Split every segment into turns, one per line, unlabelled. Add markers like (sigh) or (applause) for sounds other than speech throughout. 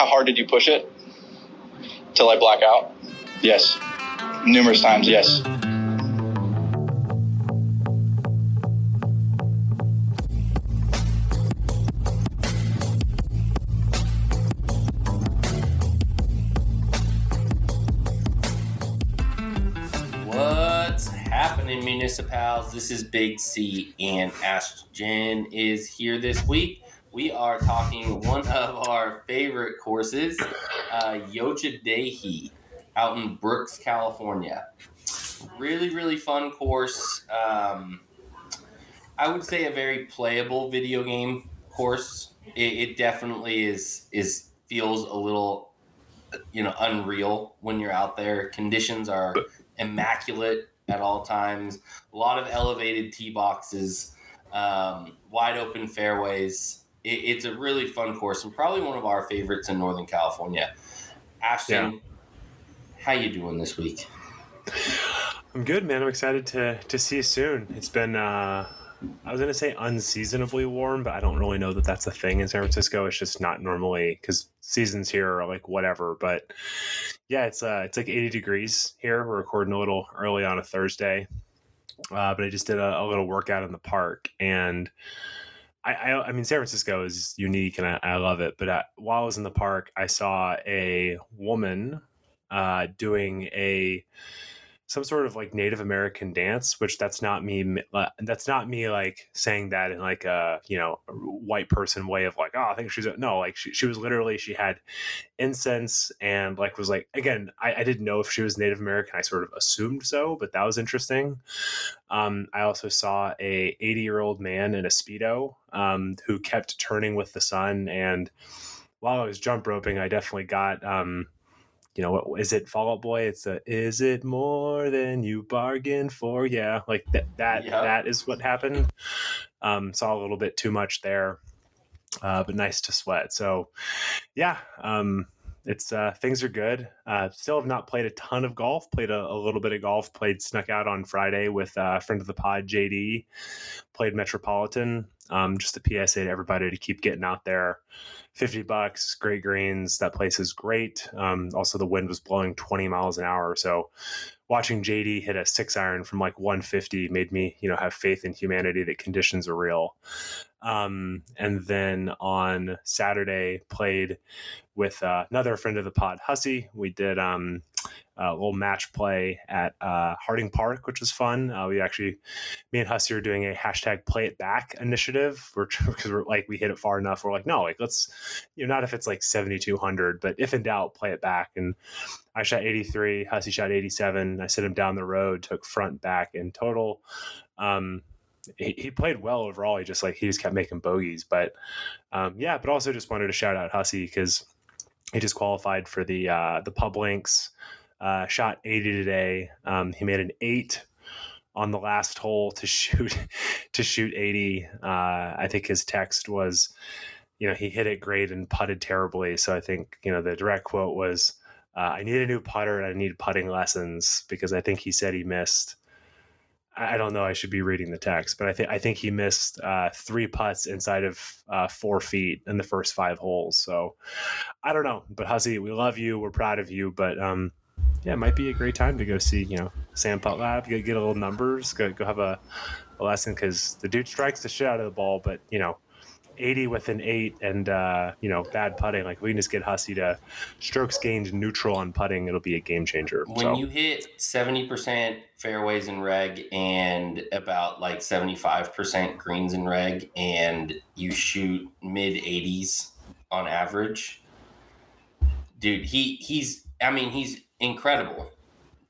How hard did you push it? Till I black out? Yes. Numerous times, yes.
What's happening, municipals? This is Big C, and Ashton is here this week. We are talking one of our favorite courses, uh, Yocha out in Brooks, California. Really, really fun course. Um, I would say a very playable video game course. It, it definitely is is feels a little, you know, unreal when you're out there. Conditions are immaculate at all times. A lot of elevated tee boxes, um, wide open fairways. It, it's a really fun course and probably one of our favorites in Northern California. Ashton,
Yeah.
how you doing this week?
I'm good, man. I'm excited to to see you soon. It's been uh I was gonna say unseasonably warm, but I don't really know that that's a thing in San Francisco. It's just not normally because seasons here are like whatever. But yeah, it's uh it's like 80 degrees here. We're recording a little early on a Thursday, uh, but I just did a, a little workout in the park, and I, I I mean San Francisco is unique and I, I love it. But uh while I was in the park, I saw a woman uh, doing a some sort of like Native American dance, which that's not me. uh, That's not me like saying that in like a you know white person way of like oh I think she's a, no like she she was literally she had incense and like was like again I, I didn't know if she was Native American I sort of assumed so but that was interesting. Um, I also saw a 80 year old man in a speedo um, who kept turning with the sun and while I was jump roping I definitely got um, you know, what is it Fall Out Boy? It's a is it more than you bargained for? Yeah, like that that
Yeah.
that is what happened. Um, saw a little bit too much there. Uh, but nice to sweat. So yeah, um it's uh things are good. Uh still have not played a ton of golf, played a, a little bit of golf, played snuck out on Friday with uh, a friend of the pod, JD, played Metropolitan. Um, just a PSA to everybody to keep getting out there. 50 bucks, great greens. That place is great. Um, also, the wind was blowing 20 miles an hour. So, watching JD hit a six iron from like 150 made me, you know, have faith in humanity that conditions are real. Um, and then on Saturday, played with uh, another friend of the pod, Hussey. We did um, a little match play at uh, Harding Park, which was fun. Uh, we actually, me and Hussey are doing a hashtag play it back initiative. We're because (laughs) we're like we hit it far enough. We're like, no, like let's, you know, not if it's like seventy two hundred, but if in doubt, play it back. And I shot eighty three. Hussey shot eighty seven. I sent him down the road, took front back in total. Um, he, he played well overall. He just like he just kept making bogeys, but um, yeah. But also just wanted to shout out Hussey because he just qualified for the uh, the pub links. Uh, shot 80 today. Um, he made an eight on the last hole to (laughs) shoot to shoot 80. Uh, I think his text was, you know, he hit it great and putted terribly. So I think you know the direct quote was, uh, "I need a new putter and I need putting lessons," because I think he said he missed. I don't know. I should be reading the text, but I think I think he missed uh, three putts inside of uh, four feet in the first five holes. So I don't know. But Hussey, we love you. We're proud of you. But um, yeah, it might be a great time to go see you know SAM PuttLab, get, get a little numbers, go go have a, a lesson because the dude strikes the shit out of the ball. But you know, eighty with an eight and uh, you know bad putting, like we can just get Hussey to strokes gained neutral on putting, it'll be a game changer.
When
so.
you hit 70% fairways in reg and about like 75% greens in reg and you shoot mid 80s on average, dude, he he's I mean, he's incredible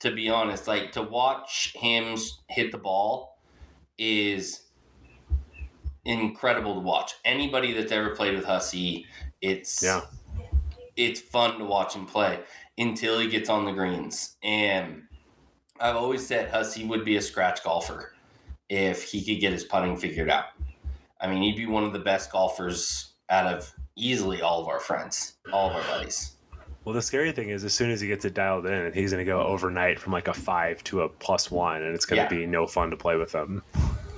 to be honest. Like to watch him hit the ball is incredible to watch. Anybody that's ever played with Hussey, it's
Yeah.
it's fun to watch him play until he gets on the greens. And I've always said Hussey would be a scratch golfer if he could get his putting figured out. I mean, he'd be one of the best golfers out of easily all of our friends, all of our buddies.
Well, the scary thing is, as soon as he gets it dialed in, he's going to go overnight from like a five to a plus one, and it's going
Yeah.
to be no fun to play with him.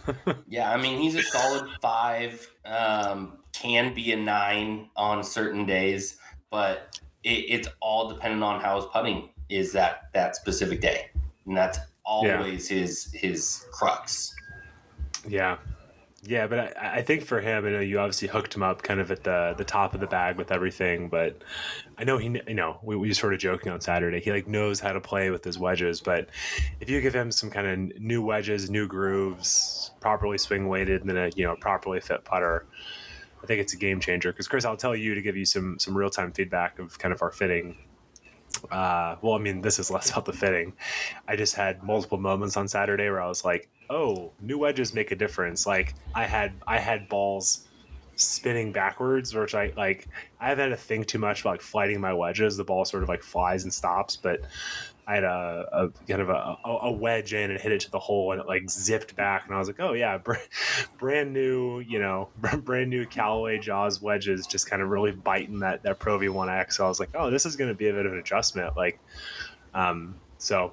(laughs)
Yeah, I mean, he's a solid five, um, can be a nine on certain days, but it, it's all dependent on how his putting is that that specific day, and that's always yeah. his his crux.
Yeah, yeah, but I, I think for him, I know you obviously hooked him up kind of at the the top of the bag with everything, but I know he, you know, we, we sort of joking on Saturday. He like knows how to play with his wedges, but if you give him some kind of new wedges, new grooves, properly swing weighted, and then a you know properly fit putter, I think it's a game changer. Because Chris, I'll tell you to give you some some real time feedback of kind of our fitting uh, well, I mean, this is less about the fitting. I just had multiple moments on Saturday where I was like, "Oh, new wedges make a difference." Like I had, I had balls spinning backwards, which I like. I haven't had to think too much about like flighting my wedges. The ball sort of like flies and stops, but I had a, a kind of a, a, wedge in and hit it to the hole and it like zipped back and I was like, oh yeah, (laughs) brand new, you know, (laughs) brand new Callaway Jaws wedges, just kind of really biting that that Pro V1X. So I was like, oh, this is going to be a bit of an adjustment. Like, um, so,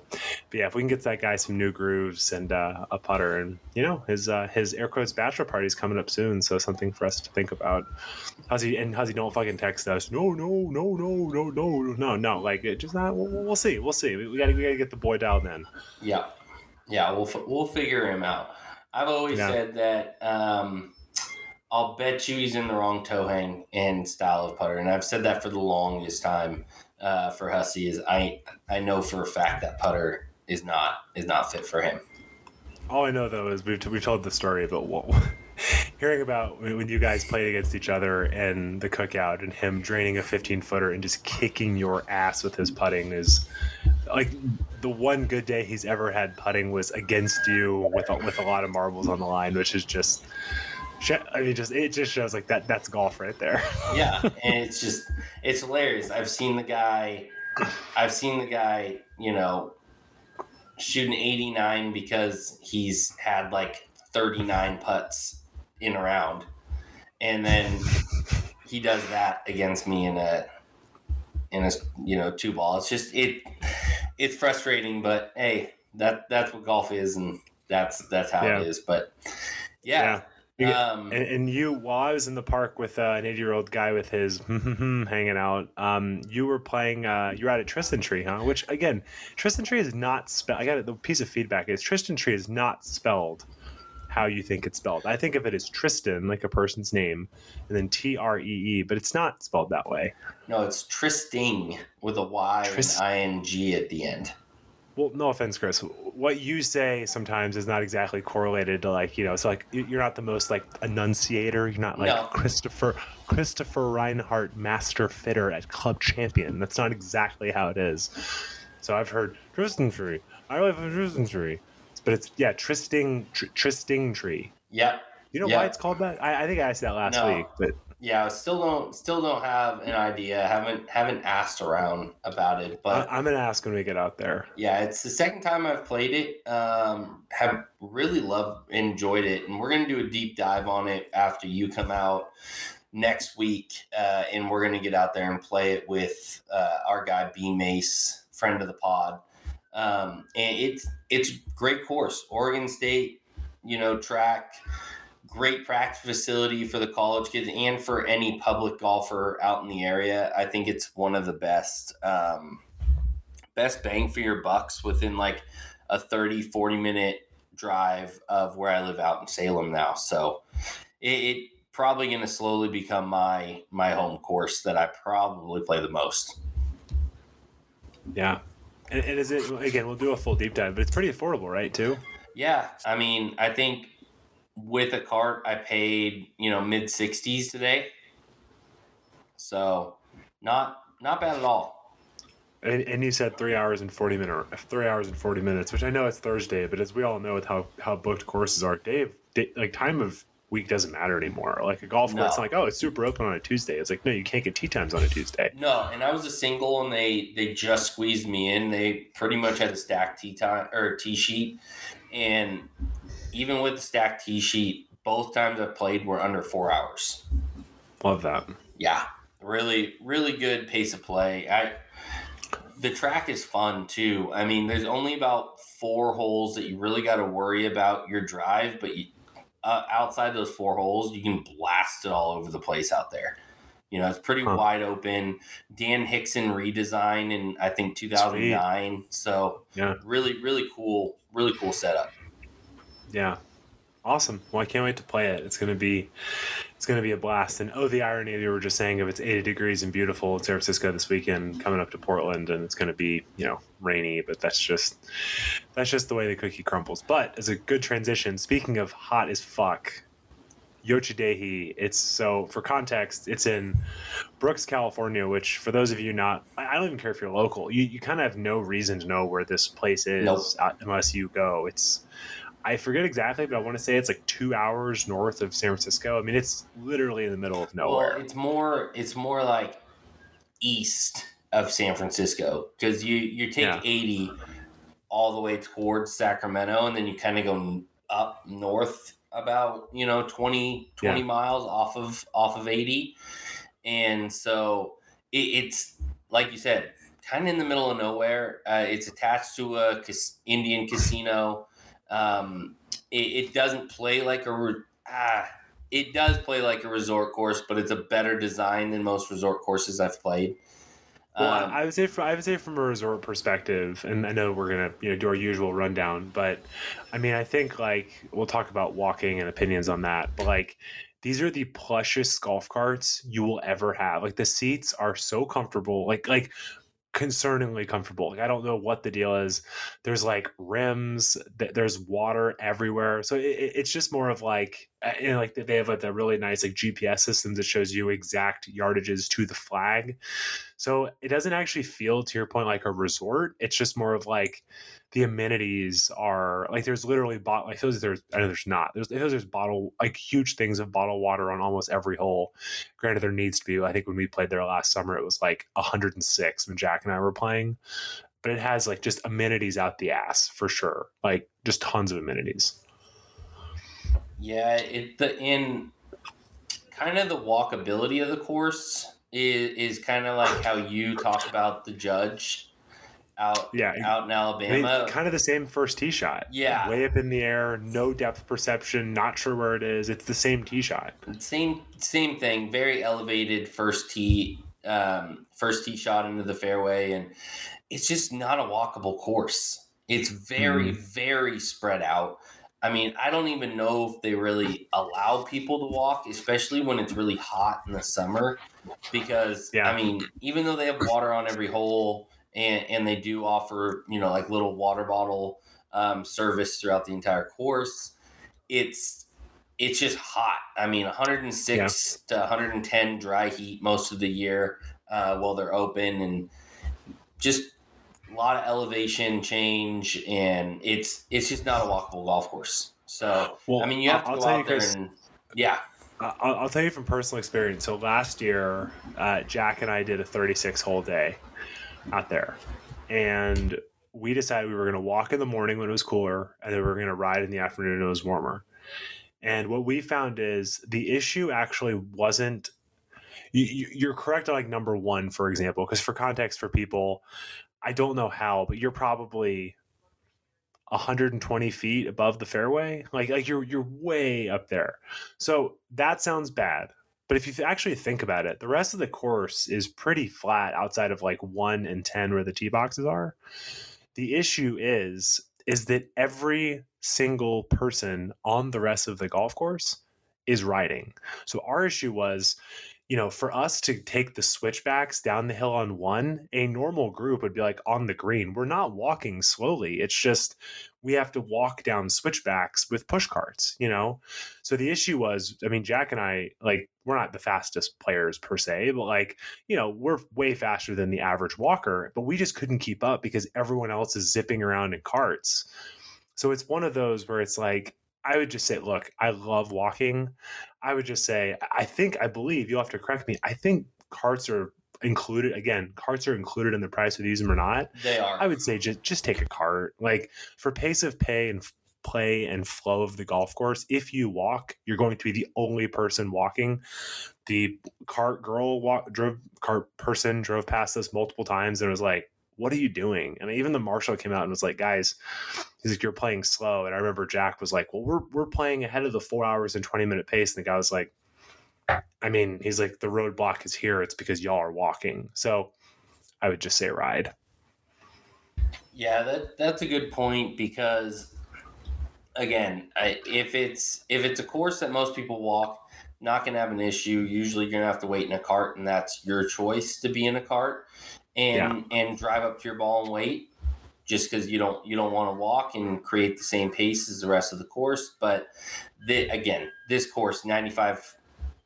but yeah, if we can get that guy some new grooves and uh, a putter, and you know, his uh, his air quotes bachelor party is coming up soon, so something for us to think about. How's he and how's he don't fucking text us? No, no, no, no, no, no, no, no. Like it just not. We'll, we'll see. We'll see. We, we gotta we gotta get the boy dialed in.
Yeah, yeah. We'll we'll figure him out. I've always yeah. said that. Um, I'll bet you he's in the wrong toe hang and style of putter, and I've said that for the longest time uh, for Hussey is I I know for a fact that putter is not is not fit for him.
All I know though is we've we've told the story about what, (laughs) hearing about when you guys played against each other and the cookout and him draining a 15 footer and just kicking your ass with his putting is like the one good day he's ever had putting was against you with a, with a lot of marbles on the line, which is just I mean, just it just shows like that. That's golf right there. (laughs)
yeah, and it's just it's hilarious. I've seen the guy. I've seen the guy. You know, shooting eighty nine because he's had like thirty nine putts in a round, and then he does that against me in a in a you know two ball. It's just it it's frustrating, but hey, that that's what golf is, and that's that's how yeah. it is. But yeah. yeah
um, and, and, you, while I was in the park with uh, an 80 year old guy with his (laughs) hanging out, um, you were playing, uh, you were out at Tristan Tree, huh? Which, again, Tristan Tree is not spelled. I got the piece of feedback is Tristan Tree is not spelled how you think it's spelled. I think of it as Tristan, like a person's name, and then T R E E, but it's not spelled that way.
No, it's Trysting with a Y Trist- and I N G at the end
well, no offense, Chris. What you say sometimes is not exactly correlated to like you know. So like you're not the most like enunciator. You're not like no. Christopher Christopher Reinhardt, master fitter at Club Champion. That's not exactly how it is. So I've heard Tristan Tree. I live in Tristan Tree, but it's yeah Trysting tr- Trysting Tree.
Yep.
You know yep. why it's called that? I, I think I asked that last no. week, but
yeah, I still don't still don't have an idea. Haven't haven't asked around about it, but
I'm gonna ask when we get out there.
Yeah, it's the second time I've played it. Um, have really loved enjoyed it, and we're gonna do a deep dive on it after you come out next week, uh, and we're gonna get out there and play it with uh, our guy B Mace, friend of the pod. Um, and it's it's great course, Oregon State, you know, track great practice facility for the college kids and for any public golfer out in the area. I think it's one of the best um, best bang for your bucks within like a 30 40 minute drive of where I live out in Salem now. So it, it probably going to slowly become my my home course that I probably play the most.
Yeah. And, and is it again? We'll do a full deep dive, but it's pretty affordable, right? Too.
Yeah, I mean, I think with a cart, I paid you know mid sixties today, so not not bad at all.
And, and you said three hours and forty minutes, three hours and forty minutes, which I know it's Thursday, but as we all know with how how booked courses are, Dave, like time of week doesn't matter anymore. Like a golf course, no. like oh, it's super open on a Tuesday. It's like no, you can't get tee times on a Tuesday.
No, and I was a single, and they they just squeezed me in. They pretty much had a stacked tee time or tee sheet, and even with the stacked tee sheet, both times I've played were under four hours.
Love that.
Yeah, really, really good pace of play. I the track is fun too. I mean, there's only about four holes that you really got to worry about your drive, but you, uh, outside those four holes, you can blast it all over the place out there. You know, it's pretty
Huh.
wide open. Dan Hixson redesign in I think 2009. So
Yeah.
really, really cool, really cool setup.
Yeah. Awesome. Well, I can't wait to play it. It's gonna be it's gonna be a blast. And oh the irony you were just saying of it's eighty degrees and beautiful in San Francisco this weekend, coming up to Portland and it's gonna be, you know, rainy, but that's just that's just the way the cookie crumbles. But as a good transition, speaking of hot as fuck, Yocha Dehe, it's so for context, it's in Brooks, California, which for those of you not I don't even care if you're local, you, you kind of have no reason to know where this place is
Nope.
unless you go. It's I forget exactly, but I want to say it's like two hours north of San Francisco. I mean, it's literally in the middle of nowhere.
Well, it's more it's more like east of San Francisco because you you take
Yeah.
80 all the way towards Sacramento and then you kind of go up north about you know 20 20
Yeah.
miles off of off of 80 and so it, it's like you said kind of in the middle of nowhere uh, it's attached to a cas- Indian casino um, it, it doesn't play like a re- ah, it does play like a resort course, but it's a better design than most resort courses I've played.
Well,
Um,
I would say from I would say from a resort perspective, and I know we're gonna you know do our usual rundown, but I mean I think like we'll talk about walking and opinions on that, but like these are the plushest golf carts you will ever have. Like the seats are so comfortable, like like concerningly comfortable. Like I don't know what the deal is. There's like rims, th- there's water everywhere, so it, it- it's just more of like uh, you know like they have like a really nice like GPS system that shows you exact yardages to the flag. So it doesn't actually feel, to your point, like a resort. It's just more of like the amenities are like there's literally bottle. I feel like there's I know there's not. There's there's bottle like huge things of bottled water on almost every hole. Granted, there needs to be. I think when we played there last summer, it was like 106 when Jack and I were playing. But it has like just amenities out the ass for sure. Like just tons of amenities.
Yeah, it the in kind of the walkability of the course is is kind of like how you talk about the judge out
Yeah,
out in Alabama.
kind of the same first tee shot.
Yeah.
way up in the air, no depth perception, not sure where it is. It's the same tee shot.
Same same thing. Very elevated first tee um, first tee shot into the fairway, and it's just not a walkable course. It's very very spread out. I mean, I don't even know if they really allow people to walk, especially when it's really hot in the summer, because
Yeah.
I mean, even though they have water on every hole and and they do offer you know like little water bottle um, service throughout the entire course, it's it's just hot. I mean, 106 to 110 dry heat most of the year uh, while they're open, and just a lot of elevation change, and it's it's just not a walkable golf course. So
Well,
I mean, you have to
I'll
go out there
guys-
and yeah,
I'll, I'll tell you from personal experience. So last year, uh, Jack and I did a 36 hole day out there, and we decided we were going to walk in the morning when it was cooler, and then we were going to ride in the afternoon when it was warmer. And what we found is the issue actually wasn't. You, you're correct on like number one, for example, because for context for people, I don't know how, but you're probably 120 feet above the fairway. Like like you're you're way up there. So that sounds bad. But if you actually think about it, the rest of the course is pretty flat outside of like 1 and 10 where the tee boxes are. The issue is is that every single person on the rest of the golf course is riding. So our issue was you know, for us to take the switchbacks down the hill on one, a normal group would be like on the green. We're not walking slowly. It's just we have to walk down switchbacks with push carts, you know? So the issue was, I mean, Jack and I, like, we're not the fastest players per se, but like, you know, we're way faster than the average walker, but we just couldn't keep up because everyone else is zipping around in carts. So it's one of those where it's like, I would just say, look, I love walking. I would just say, I think, I believe, you'll have to correct me. I think carts are included. Again, carts are included in the price of these them or not.
they are.
I would say just just take a cart. Like for pace of pay and play and flow of the golf course, if you walk, you're going to be the only person walking. The cart girl walk drove cart person drove past us multiple times and was like, "What are you doing?" And even the marshal came out and was like, "Guys." He's like, "You're playing slow," and I remember Jack was like, "Well, we're we're playing ahead of the four hours and twenty minute pace," and the guy was like, I mean, he's like, the roadblock is here. It's because y'all are walking. So I would just say ride.
Yeah, that that's a good point because again, I, if it's if it's a course that most people walk, not gonna have an issue. Usually, you're gonna have to wait in a cart, and that's your choice to be in a cart and yeah. and drive up to your ball and wait, just because you don't you don't want to walk and create the same pace as the rest of the course. But the, again, this course 95,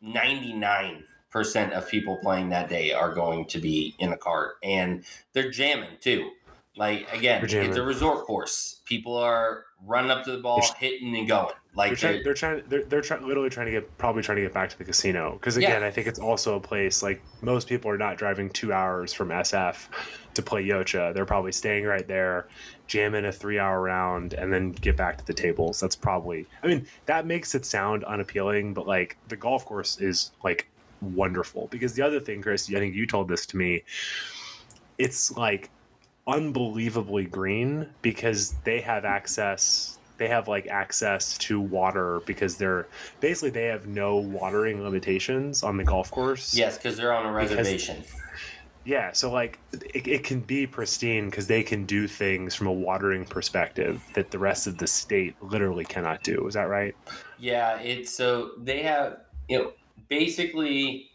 99 percent of people playing that day are going to be in a cart, and they're jamming too. Like again, it's a resort course. People are running up to the ball, hitting and going. Like
they're, they're trying, they're, they're trying, literally trying to get, probably trying to get back to the casino. Because again, yeah. I think it's also a place like most people are not driving two hours from SF to play Yocha. They're probably staying right there, jamming a three-hour round, and then get back to the tables. That's probably. I mean, that makes it sound unappealing, but like the golf course is like wonderful. Because the other thing, Chris, I think you told this to me. It's like unbelievably green because they have access they have like access to water because they're basically they have no watering limitations on the golf course.
Yes because they're on a reservation. Because,
yeah so like it, it can be pristine because they can do things from a watering perspective that the rest of the state literally cannot do. Is that right?
Yeah it's so they have you know basically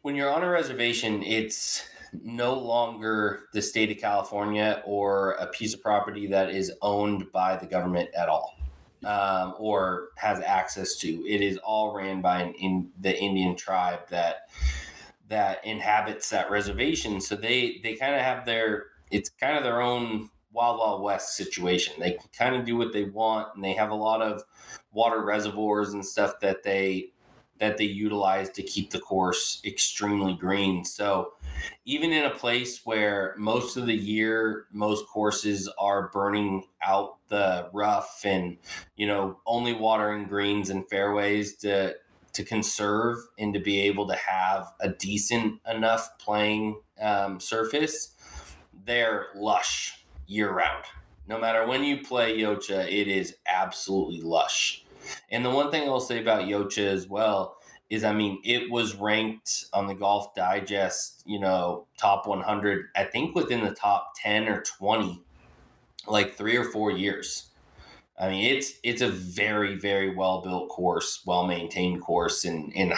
when you're on a reservation it's no longer the state of California or a piece of property that is owned by the government at all um, or has access to. It is all ran by an in the Indian tribe that that inhabits that reservation. So they they kind of have their it's kind of their own wild wild west situation. They kind of do what they want, and they have a lot of water reservoirs and stuff that they that they utilize to keep the course extremely green. So even in a place where most of the year most courses are burning out the rough and you know only watering greens and fairways to to conserve and to be able to have a decent enough playing um, surface they're lush year round no matter when you play yocha it is absolutely lush and the one thing i'll say about yocha as well is I mean, it was ranked on the Golf Digest, you know, top 100, I think within the top 10 or 20, like three or four years. I mean, it's it's a very very well built course, well maintained course, and and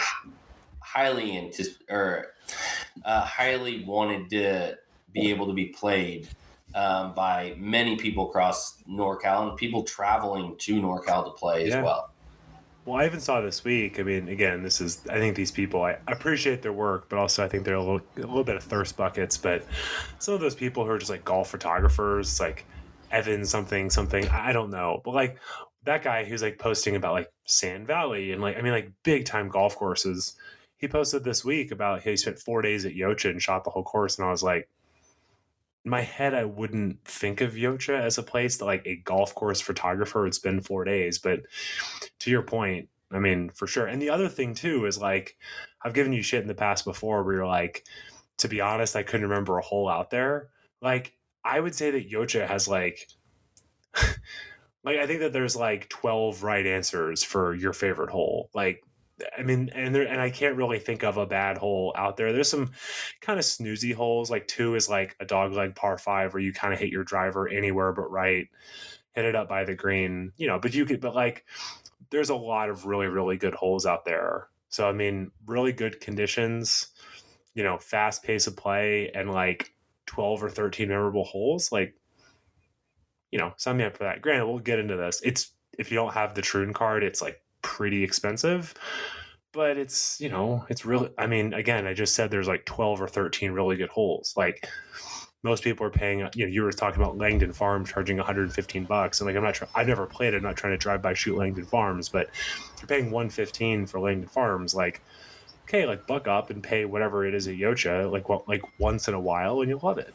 highly anticip- or uh, highly wanted to be able to be played um, by many people across NorCal and people traveling to NorCal to play yeah. as well.
Well, I even saw this week. I mean, again, this is. I think these people. I appreciate their work, but also I think they're a little, a little bit of thirst buckets. But some of those people who are just like golf photographers, like Evan something something. I don't know, but like that guy who's like posting about like Sand Valley and like I mean like big time golf courses. He posted this week about he spent four days at Yocha and shot the whole course, and I was like, my head, I wouldn't think of Yocha as a place that like a golf course photographer would spend four days. But to your point, I mean, for sure. And the other thing too is like, I've given you shit in the past before where you're like, to be honest, I couldn't remember a hole out there. Like, I would say that Yocha has like, (laughs) like I think that there's like 12 right answers for your favorite hole. Like I mean, and there, and I can't really think of a bad hole out there. There's some kind of snoozy holes. Like two is like a dog leg par five where you kind of hit your driver anywhere but right, hit it up by the green, you know. But you could, but like, there's a lot of really really good holes out there. So I mean, really good conditions, you know, fast pace of play, and like 12 or 13 memorable holes. Like, you know, sign me up for that. Granted, we'll get into this. It's if you don't have the Troon card, it's like pretty expensive but it's you know it's really i mean again i just said there's like 12 or 13 really good holes. Like most people are paying you know you were talking about langdon farm charging 115 bucks. And like i'm not sure i've never played it. I'm not trying to drive by shoot langdon farms but you're paying 115 for langdon farms like okay like buck up and pay whatever it is at yocha like what like once in a while and you'll love it.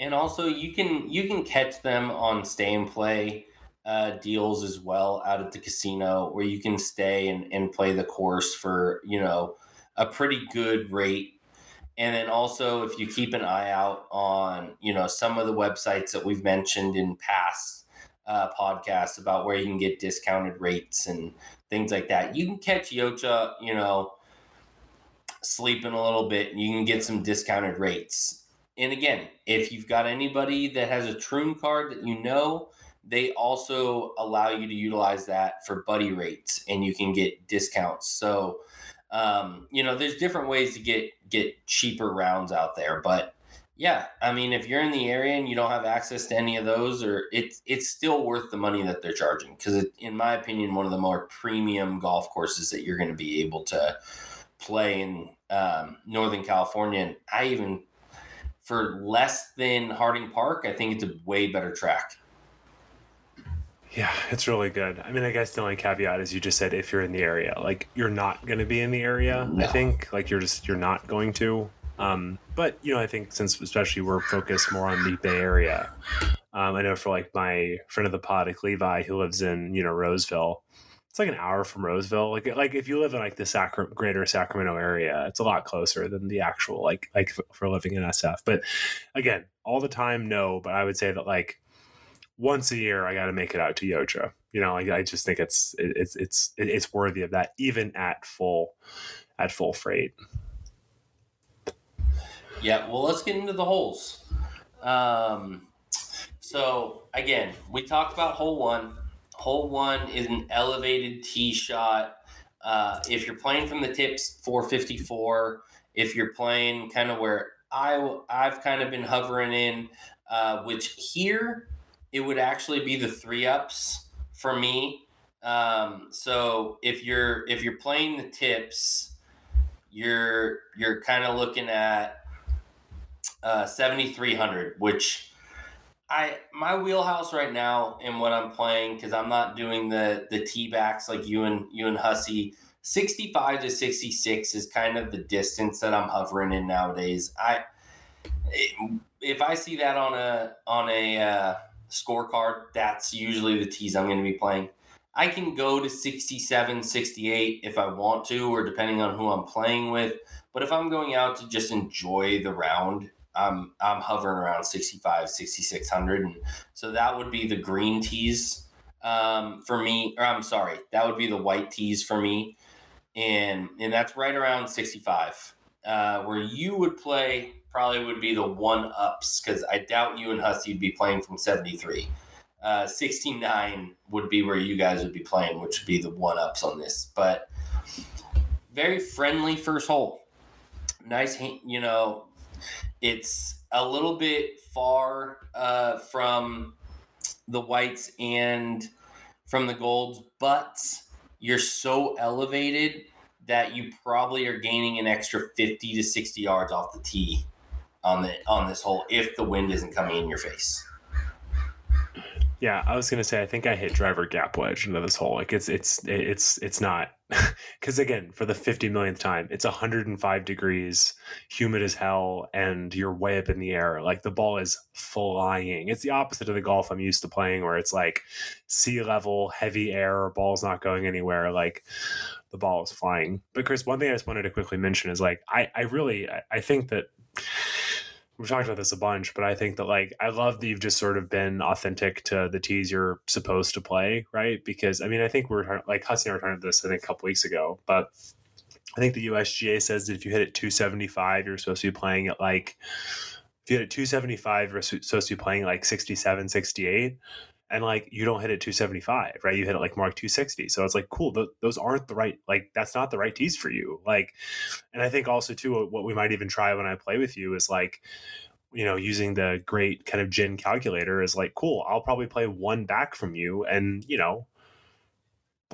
And also you can you can catch them on stay and play uh, deals as well out at the casino where you can stay and, and play the course for you know a pretty good rate and then also if you keep an eye out on you know some of the websites that we've mentioned in past uh, podcast about where you can get discounted rates and things like that. You can catch Yocha, you know, sleeping a little bit, and you can get some discounted rates. And again, if you've got anybody that has a Troon card that you know, they also allow you to utilize that for buddy rates, and you can get discounts. So, um, you know, there's different ways to get get cheaper rounds out there, but yeah, I mean, if you're in the area and you don't have access to any of those, or it's it's still worth the money that they're charging because, in my opinion, one of the more premium golf courses that you're going to be able to play in um, Northern California. And I even for less than Harding Park, I think it's a way better track.
Yeah, it's really good. I mean, I guess the only caveat is you just said if you're in the area, like you're not going to be in the area. No. I think like you're just you're not going to. Um, but you know, I think since especially we're focused more on the Bay Area, um, I know for like my friend of the pod, like Levi, who lives in you know Roseville, it's like an hour from Roseville. Like like if you live in like the Sacra- greater Sacramento area, it's a lot closer than the actual like like for living in SF. But again, all the time, no. But I would say that like once a year, I got to make it out to Yocha. You know, like I just think it's it's it's it's worthy of that, even at full at full freight.
Yeah, well, let's get into the holes. Um, so again, we talked about hole one. Hole one is an elevated tee shot. Uh, if you're playing from the tips, 454. If you're playing kind of where I I've kind of been hovering in, uh, which here it would actually be the three ups for me. Um, so if you're if you're playing the tips, you're you're kind of looking at uh, 7300, which I my wheelhouse right now in what I'm playing because I'm not doing the the T backs like you and you and Hussey. 65 to 66 is kind of the distance that I'm hovering in nowadays. I if I see that on a on a uh, scorecard, that's usually the tees I'm going to be playing. I can go to 67, 68 if I want to, or depending on who I'm playing with. But if I'm going out to just enjoy the round, I'm I'm hovering around 65, 6600, and so that would be the green tees um, for me. Or I'm sorry, that would be the white tees for me, and and that's right around 65. Uh, where you would play probably would be the one ups because I doubt you and Hussey would be playing from 73. Uh, 69 would be where you guys would be playing, which would be the one ups on this. But very friendly first hole. Nice, you know, it's a little bit far uh, from the whites and from the golds, but you're so elevated that you probably are gaining an extra 50 to 60 yards off the tee on the on this hole if the wind isn't coming in your face.
Yeah, I was gonna say I think I hit driver gap wedge into this hole. Like it's it's it's it's not (laughs) because again for the fifty millionth time, it's hundred and five degrees, humid as hell, and you're way up in the air. Like the ball is flying. It's the opposite of the golf I'm used to playing, where it's like sea level, heavy air, ball's not going anywhere. Like the ball is flying. But Chris, one thing I just wanted to quickly mention is like I I really I, I think that we've talked about this a bunch, but I think that like I love that you've just sort of been authentic to the tees you're supposed to play, right? Because I mean, I think we're like talking about this I think a couple weeks ago, but I think the USGA says that if you hit it 275, you're supposed to be playing at like if you hit it 275, you're supposed to be playing like 67, 68 and like you don't hit it 275 right? You hit it like mark 260 so it's like cool th- those aren't the right like that's not the right tees for you. Like and i think also too what we might even try when i play with you is like you know using the great kind of GHIN calculator is like cool i'll probably play one back from you and you know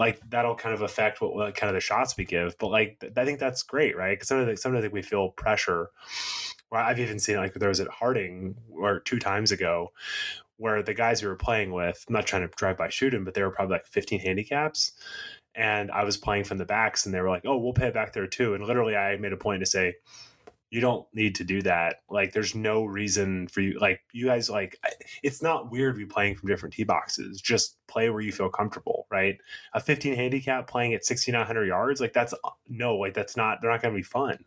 like that'll kind of affect what, what kind of the shots we give. But like th- i think that's great right? Because sometimes, sometimes think we feel pressure. Well, I've even seen like there was at Harding or two times ago where the guys we were playing with, I'm not trying to drive by shoot them, but they were probably like 15 handicaps. And I was playing from the backs and they were like, oh, we'll pay it back there too. And literally, I made a point to say, you don't need to do that. Like, there's no reason for you. Like, you guys, like, it's not weird be playing from different tee boxes. Just play where you feel comfortable, right? A 15 handicap playing at 6,900 yards, like, that's uh, no, like, that's not, they're not going to be fun.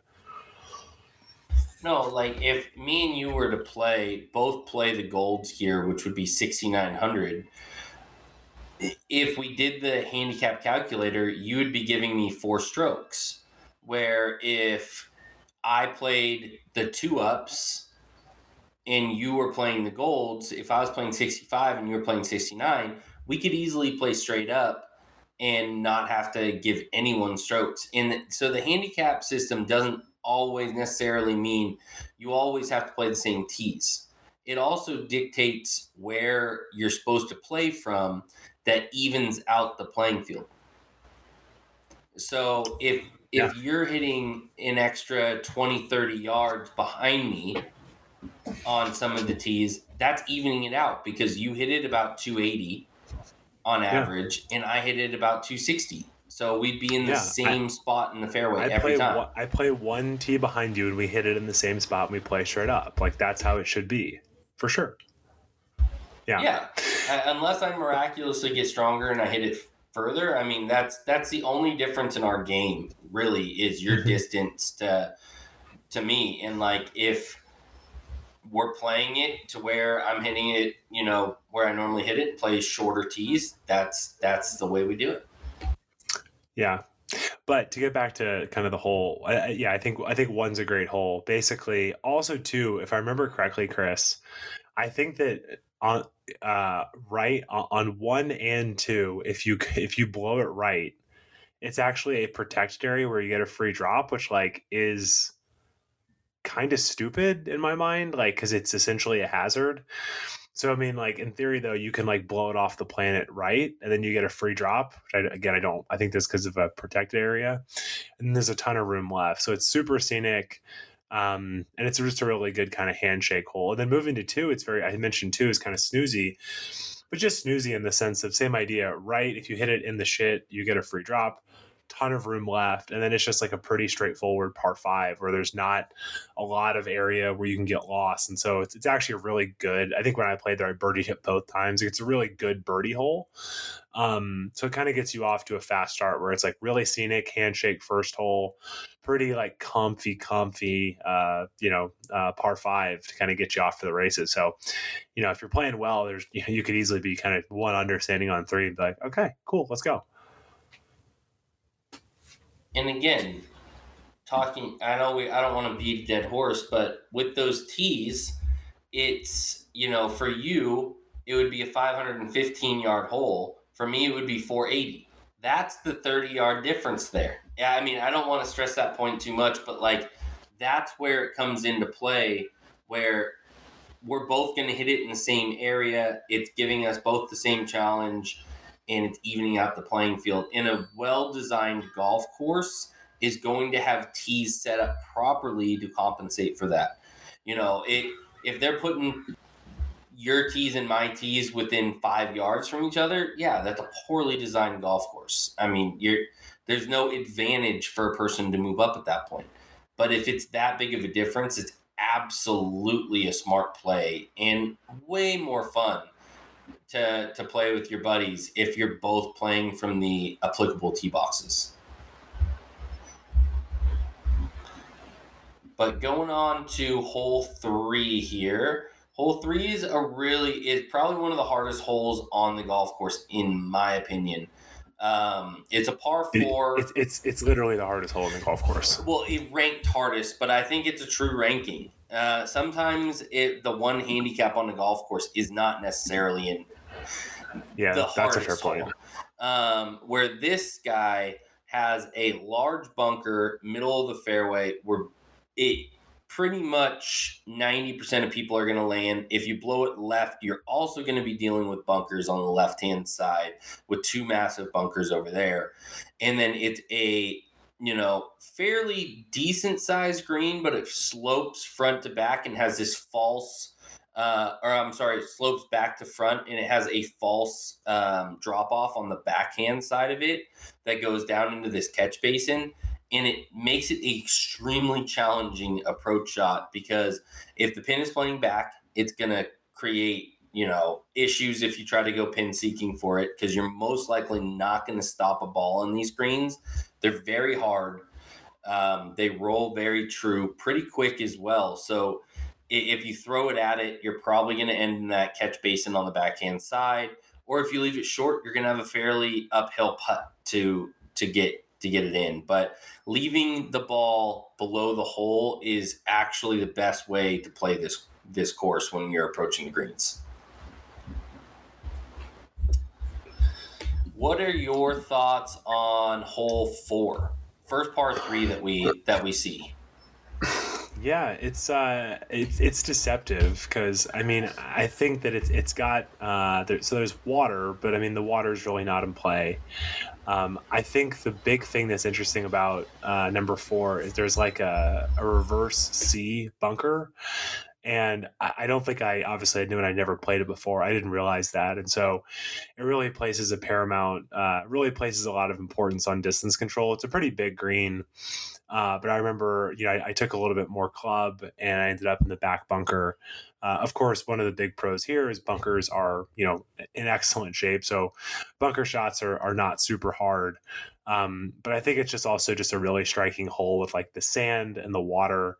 No, like if me and you were to play, both play the golds here, which would be 6,900, if we did the handicap calculator, you would be giving me four strokes. Where if I played the two ups and you were playing the golds, if I was playing 65 and you were playing 69, we could easily play straight up and not have to give anyone strokes. And so the handicap system doesn't always necessarily mean you always have to play the same tees. It also dictates where you're supposed to play from that evens out the playing field. So if if yeah. you're hitting an extra 20 30 yards behind me on some of the tees, that's evening it out because you hit it about 280 on average yeah. and I hit it about 260. So we'd be in the yeah, same I, spot in the fairway I every
play,
time.
I play one tee behind you and we hit it in the same spot and we play straight up. Like that's how it should be, for sure.
Yeah. Yeah. Uh, unless I miraculously get stronger and I hit it further, I mean that's that's the only difference in our game. Really, is your mm-hmm. distance to to me. And like if we're playing it to where I'm hitting it, you know, where I normally hit it, play shorter tees. That's that's the way we do it.
Yeah. But to get back to kind of the whole, uh, yeah, I think I think one's a great hole. Basically, also too, if I remember correctly, Chris, I think that on uh, right on one and two, if you (laughs) if you blow it right, it's actually a protected area where you get a free drop, which like is kind of stupid in my mind, like because it's essentially a hazard. So I mean, like in theory, though, you can like blow it off the planet, right? And then you get a free drop. Which I, again, I don't. I think this because of a protected area, and there's a ton of room left, so it's super scenic. Um, and it's just a really good kind of handshake hole. And then moving to two, it's very. I mentioned two is kind of snoozy, but just snoozy in the sense of same idea, right? If you hit it in the shit, you get a free drop ton of room left. And then it's just like a pretty straightforward par five where there's not a lot of area where you can get lost. And so it's, it's actually a really good i think when i played there i birdied it both times. It's a really good birdie hole. Um, so it kind of gets you off to a fast start where it's like really scenic handshake first hole pretty like comfy comfy uh, you know uh, par five to kind of get you off for the races. So you know if you're playing well there's you, (laughs) know, you could easily be kind of one understanding on three and be like okay cool let's go
and again, talking, I know we, I don't want to beat a dead horse, but with those tees, it's you know for you it would be a 515 yard hole. For me, it would be 480. That's the 30 yard difference there. Yeah, I mean, I don't want to stress that point too much, but like that's where it comes into play where we're both going to hit it in the same area. It's giving us both the same challenge and it's evening out the playing field. In a well designed golf course, is going to have tees set up properly to compensate for that. You know, it if they're putting your tees and my tees within five yards from each other, yeah, that's a poorly designed golf course. I mean, you're there's no advantage for a person to move up at that point. But if it's that big of a difference, it's absolutely a smart play and way more fun to to play with your buddies if you're both playing from the applicable tee boxes. But going on to hole three here. Hole three is a really is probably one of the hardest holes on the golf course, in my opinion. Um, it's a par four.
It, it's, it's it's literally the hardest hole in the golf course.
Well, it ranked hardest, but I think it's a true ranking. Uh, sometimes it the one handicap on the golf course is not necessarily in
yeah, the that's a fair point.
Um, where this guy has a large bunker, middle of the fairway, where it pretty much 90% of people are going to land. If you blow it left, you're also going to be dealing with bunkers on the left hand side with two massive bunkers over there. And then it's a, you know, fairly decent sized green, but it slopes front to back and has this false uh, or I'm sorry, slopes back to front and it has a false um, drop off on the backhand side of it that goes down into this catch basin. And it makes it an extremely challenging approach shot because if the pin is playing back, it's going to create, you know, issues if you try to go pin seeking for it because you're most likely not going to stop a ball on these greens. They're very hard. Um, they roll very true, pretty quick as well. So, if you throw it at it, you're probably going to end in that catch basin on the backhand side, or if you leave it short, you're going to have a fairly uphill putt to to get to get it in. But leaving the ball below the hole is actually the best way to play this this course when you're approaching the greens. What are your thoughts on hole four, first par three that we that we see?
Yeah, it's uh, it's it's deceptive because I mean I think that it's it's got uh, there, so there's water, but I mean the water is really not in play. Um, I think the big thing that's interesting about uh, number four is there's like a, a reverse C bunker, and I, don't think I obviously I knew it. I never played it before. I didn't realize that, and so it really places a paramount, uh, really places a lot of importance on distance control. It's a pretty big green, uh, but I remember, you know, I, I, took a little bit more club, and I ended up in the back bunker. Uh, of course, one of the big pros here is bunkers are, you know, in excellent shape. So bunker shots are are not super hard. Um, but I think it's just also just a really striking hole with like the sand and the water,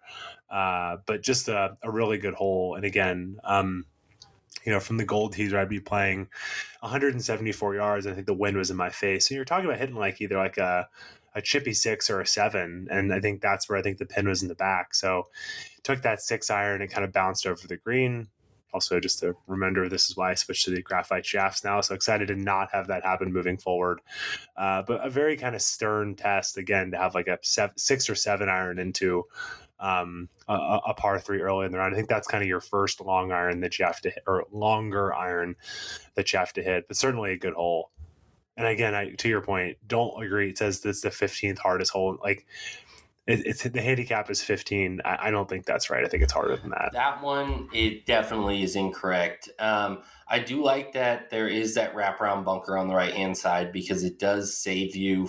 uh, but just a, a, really good hole. And again, um, you know, from the gold teaser, I'd be playing 174 yards. I think the wind was in my face. And you're talking about hitting like either like a, a chippy six or a seven. And I think that's where I think the pin was in the back. So took that six iron and kind of bounced over the green also just a reminder this is why i switched to the graphite shafts now so excited to not have that happen moving forward uh, but a very kind of stern test again to have like a seven, six or seven iron into um, a, a, par three early in the round. I think that's kind of your first long iron that you have to hit, or longer iron that you have to hit, but certainly a good hole. And again, I, to your point, don't agree. It says this is the 15th hardest hole. Like it, it's the handicap is 15. I, I, don't think that's right. I think it's harder than that.
That one, it definitely is incorrect. Um, I do like that there is that wraparound bunker on the right hand side because it does save you.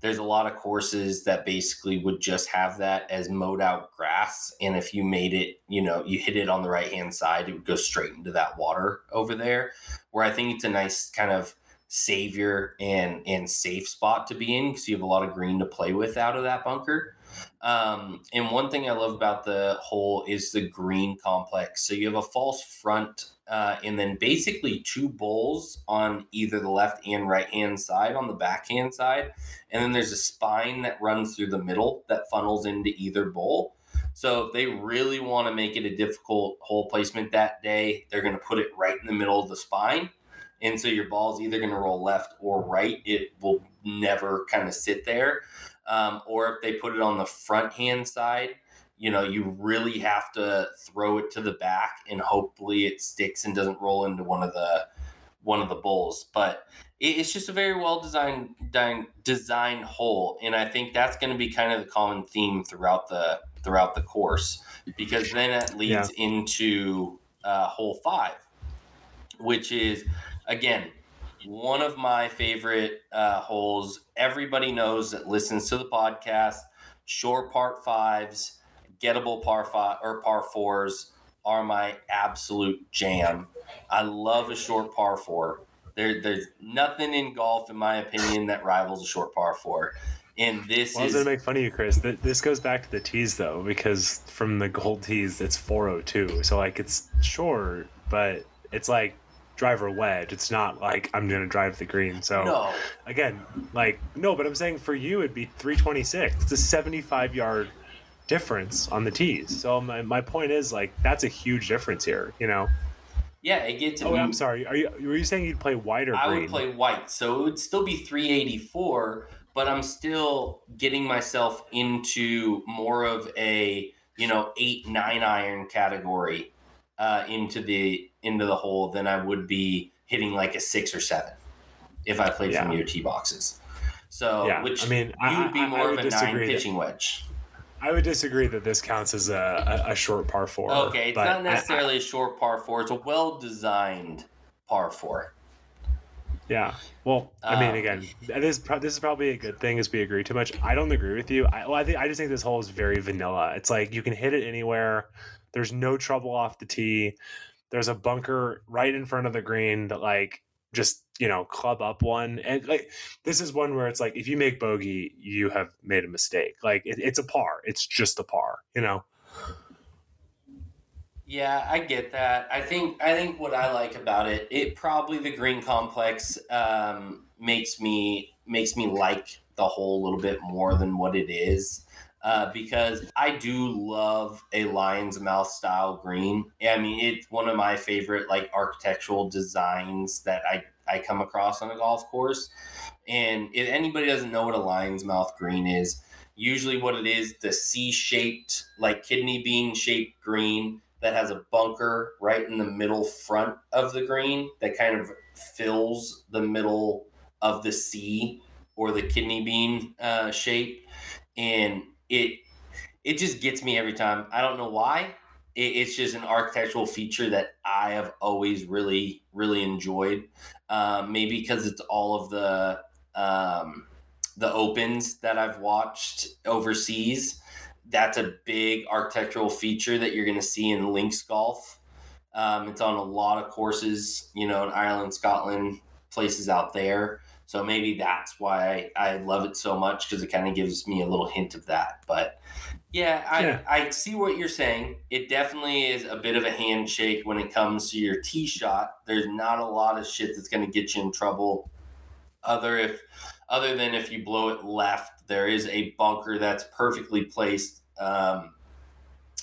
There's a lot of courses that basically would just have that as mowed out grass. And if you made it, you know, you hit it on the right hand side, it would go straight into that water over there. Where I think it's a nice kind of savior and and safe spot to be in because you have a lot of green to play with out of that bunker. Um, and one thing I love about the hole is the green complex. So you have a false front uh, and then basically two bowls on either the left and right hand side on the backhand side. And then there's a spine that runs through the middle that funnels into either bowl. So if they really want to make it a difficult hole placement that day, they're going to put it right in the middle of the spine. And so your ball's either going to roll left or right. It will never kind of sit there um, or if they put it on the front hand side, you know, you really have to throw it to the back and hopefully it sticks and doesn't roll into one of the one of the bowls. But it's just a very well designed designed hole, and I think that's going to be kind of the common theme throughout the throughout the course because then it leads yeah. into uh, hole five, which is again one of my favorite uh, holes. Everybody knows that listens to the podcast. Short part fives, gettable par five or par fours are my absolute jam. I love a short par four. There, there's nothing in golf, in my opinion, that rivals a short par four. And this
well,
is.
I was going to make fun of you, Chris. This goes back to the tees, though, because from the gold tees, it's 402. So, like, it's short, but it's like driver wedge. It's not like I'm going to drive the green. So
no.
again, like no, but I'm saying for you it'd be 326. It's a 75 yard difference on the tees. So my, my point is like that's a huge difference here. You know.
Yeah, it gets.
Oh, I'm sorry. Are you were you saying you'd play white or
I
green?
would play white, so it would still be 384, but I'm still getting myself into more of a you know eight nine iron category uh, into the into the hole than I would be hitting like a six or seven if I played yeah. from your tee boxes. So, yeah. which I mean, you would be more of a nine pitching that, wedge.
I would disagree that this counts as a, a, a short par four.
Okay, it's not necessarily a short par four. It's a well designed par four.
Yeah. Well, I mean, um, again, this this is probably a good thing as we agree too much. I don't agree with you. I, well, I think I just think this hole is very vanilla. It's like you can hit it anywhere. There's no trouble off the tee. There's a bunker right in front of the green that like just you know club up one and like this is one where it's like if you make bogey you have made a mistake like it, it's a par it's just a par you know
Yeah, I get that. I think I think what I like about it, it probably the green complex um, makes me makes me like the hole a little bit more than what it is. Uh, because I do love a lion's mouth style green. I mean, it's one of my favorite like architectural designs that I I come across on a golf course. And if anybody doesn't know what a lion's mouth green is, usually what it is, the C-shaped like kidney bean shaped green that has a bunker right in the middle front of the green that kind of fills the middle of the C or the kidney bean uh, shape, and it it just gets me every time. I don't know why. It, it's just an architectural feature that I have always really really enjoyed. Um, maybe because it's all of the um, the opens that I've watched overseas that's a big architectural feature that you're going to see in links golf. Um, it's on a lot of courses, you know, in Ireland, Scotland, places out there. So maybe that's why I, love it so much because it kind of gives me a little hint of that. But yeah I, yeah. I see what you're saying. It definitely is a bit of a handshake when it comes to your tee shot. There's not a lot of shit that's going to get you in trouble, other if other than if you blow it left. There is a bunker that's perfectly placed um,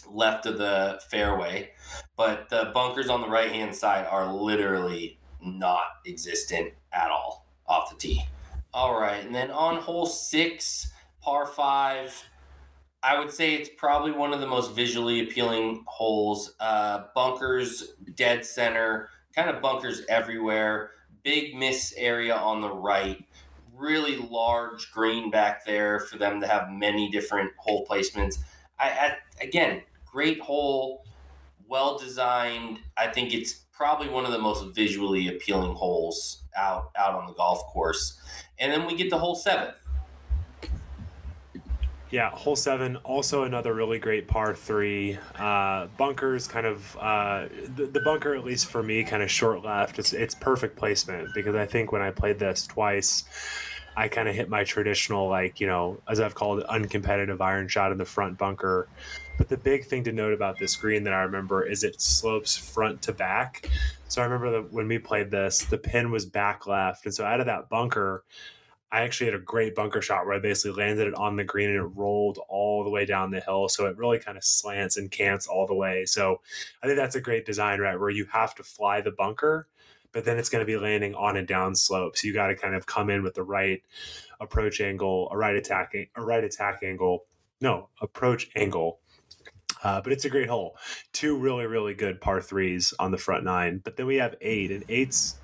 left of the fairway, but the bunkers on the right hand side are literally not existent at all off the tee. All right, and then on hole six, par five, I would say it's probably one of the most visually appealing holes. Uh, bunkers, dead center, kind of bunkers everywhere. Big miss area on the right really large green back there for them to have many different hole placements. I, I again, great hole, well designed. I think it's probably one of the most visually appealing holes out out on the golf course. And then we get to hole seven.
Yeah, hole seven, also another really great par three. Uh, bunkers kind of, uh, the, the bunker, at least for me, kind of short left. It's, it's perfect placement because I think when I played this twice, I kind of hit my traditional, like, you know, as I've called it, uncompetitive iron shot in the front bunker. But the big thing to note about this green that I remember is it slopes front to back. So I remember that when we played this, the pin was back left. And so out of that bunker, I actually had a great bunker shot where I basically landed it on the green and it rolled all the way down the hill. So it really kind of slants and cants all the way. So I think that's a great design, right? Where you have to fly the bunker but then it's going to be landing on a down slope. So you got to kind of come in with the right approach angle, a right attack, a right attack angle. No, approach angle. Uh, but it's a great hole. Two really, really good par threes on the front nine. But then we have eight, and eight's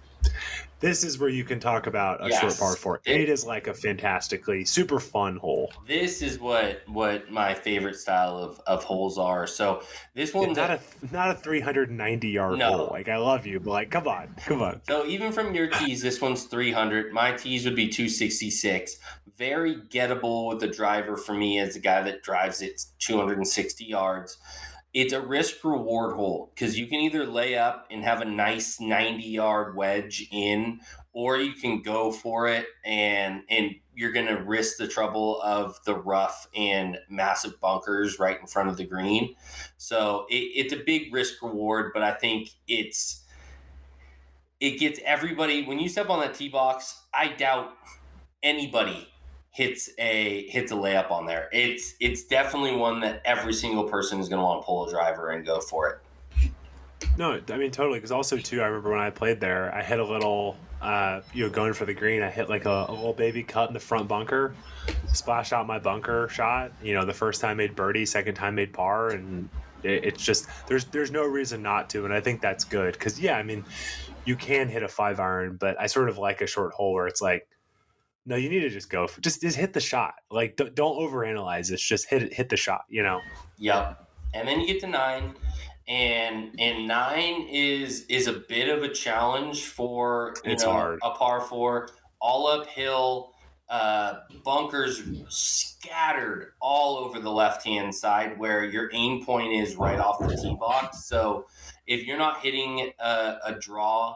this is where you can talk about a yes. short par four. It, it is like a fantastically super fun hole.
This is what what my favorite style of, of holes are. So this one's
not a, a not a 390 yard no. hole. Like I love you, but like come on, come on.
So even from your tees, this one's 300. My tees would be 266. Very gettable with the driver for me as a guy that drives it 260 yards. It's a risk reward hole because you can either lay up and have a nice 90 yard wedge in or you can go for it and and you're going to risk the trouble of the rough and massive bunkers right in front of the green. So it, it's a big risk reward but i think it's it gets everybody when you step on that tee box i doubt anybody hits a hits a layup on there. It's it's definitely one that every single person is going to want to pull a driver and go for it.
No, I mean totally. Because also too, I remember when I played there, I hit a little, uh, you know, going for the green. I hit like a, a little baby cut in the front bunker, splashed out my bunker shot. You know, the first time made birdie, second time made par, and it, it's just there's there's no reason not to, and I think that's good. Because yeah, I mean, you can hit a five iron, but I sort of like a short hole where it's like no, you need to just go for just just hit the shot. Like don't, don't overanalyze this. Just hit it, hit the shot. You know.
Yep. And then you get to nine, and and nine is is a bit of a challenge for you
it's
know
hard.
a par four, all uphill, uh, bunkers scattered all over the left hand side where your aim point is right off the tee box. So if you're not hitting a, a draw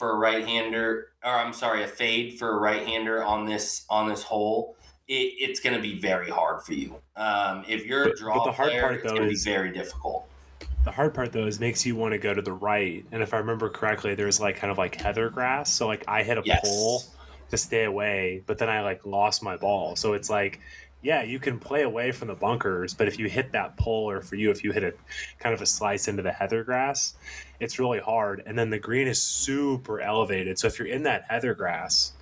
for a right hander, or I'm sorry, a fade for a right hander on this on this hole, it, it's going to be very hard for you. Um, if you're a draw but the hard player, part, though, it's going to be very difficult.
the hard part though is makes you want to go to the right. And if I remember correctly, there's like kind of like heather grass. So like I hit a
Yes.
pole to stay away, but then I like lost my ball. So it's like, yeah, you can play away from the bunkers, but if you hit that pole, or for you, if you hit a kind of a slice into the heather grass, it's really hard. And then the green is super elevated. So if you're in that heather grass,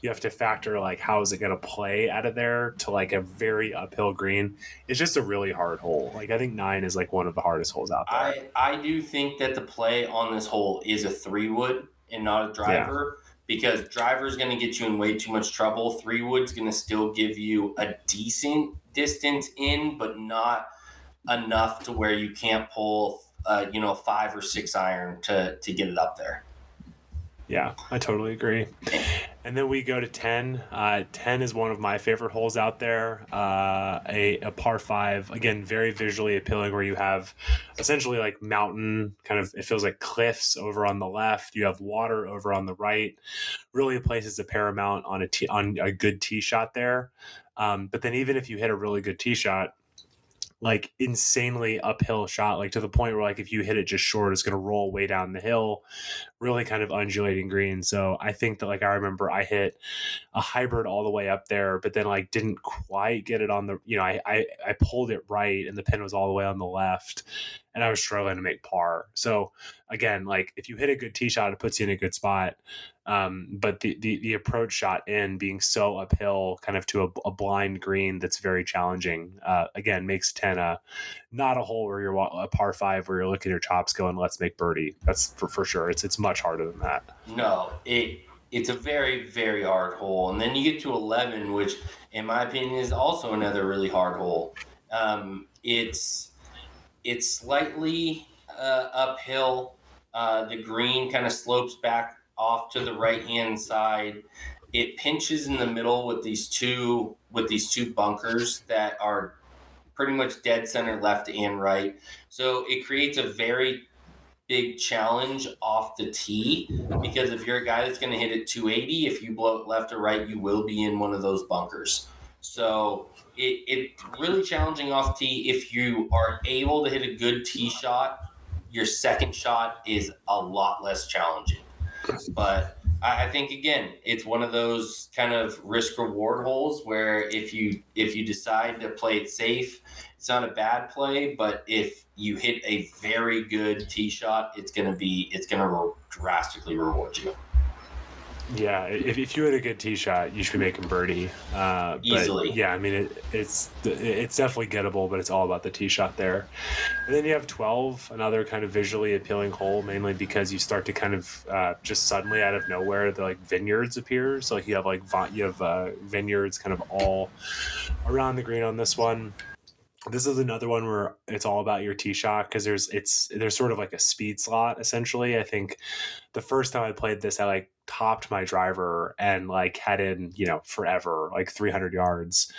you have to factor like how is it going to play out of there to like a very uphill green. It's just a really hard hole. Like I think nine is like one of the hardest holes out there.
I I do think that the play on this hole is a three wood and not a driver because driver is going to get you in way too much trouble. Three wood's going to still give you a decent distance in, but not enough to where you can't pull, uh, you know, five or six iron to to get it up there.
Yeah, I totally agree. And then we go to 10. Uh, 10 is one of my favorite holes out there. Uh, a, a par five, again, very visually appealing, where you have essentially like mountain kind of, it feels like cliffs over on the left. You have water over on the right. Really places a paramount on a on a good tee shot there. Um, but then even if you hit a really good tee shot, like insanely uphill shot, like to the point where like if you hit it just short, it's gonna roll way down the hill. Really kind of undulating green. So I think that like I remember I hit a hybrid all the way up there, but then like didn't quite get it on the you know, I I, I pulled it right and the pin was all the way on the left and I was struggling to make par. So again, like if you hit a good tee shot, it puts you in a good spot. Um, but the, the the approach shot in being so uphill, kind of to a, a blind green that's very challenging. Uh, again, makes ten a not a hole where you're a par five where you're looking at your chops going, let's make birdie. That's for, for sure. It's it's much harder than that.
No, it it's a very very hard hole, and then you get to eleven, which in my opinion is also another really hard hole. Um, it's it's slightly uh, uphill. Uh, the green kind of slopes back off to the right hand side. It pinches in the middle with these two with these two bunkers that are pretty much dead center left and right. So it creates a very big challenge off the tee because if you're a guy that's going to hit it 280, if you blow it left or right, you will be in one of those bunkers. So it, it's really challenging off tee. If you are able to hit a good tee shot, your second shot is a lot less challenging. But I, I think again, it's one of those kind of risk reward holes where if you if you decide to play it safe, it's not a bad play. But if you hit a very good tee shot, it's gonna be it's gonna re- drastically reward you.
Yeah, if, if you hit a good tee shot, you should be making birdie. Uh, but
Easily.
Yeah, I mean it, it's it's definitely gettable, but it's all about the tee shot there. And then you have twelve, another kind of visually appealing hole, mainly because you start to kind of uh, just suddenly out of nowhere, the like vineyards appear. So you have like you have uh, vineyards kind of all around the green on this one. This is another one where it's all about your tee shot because there's it's there's sort of like a speed slot essentially. I think the first time I played this, I like topped my driver and like had in you know forever like 300 yards.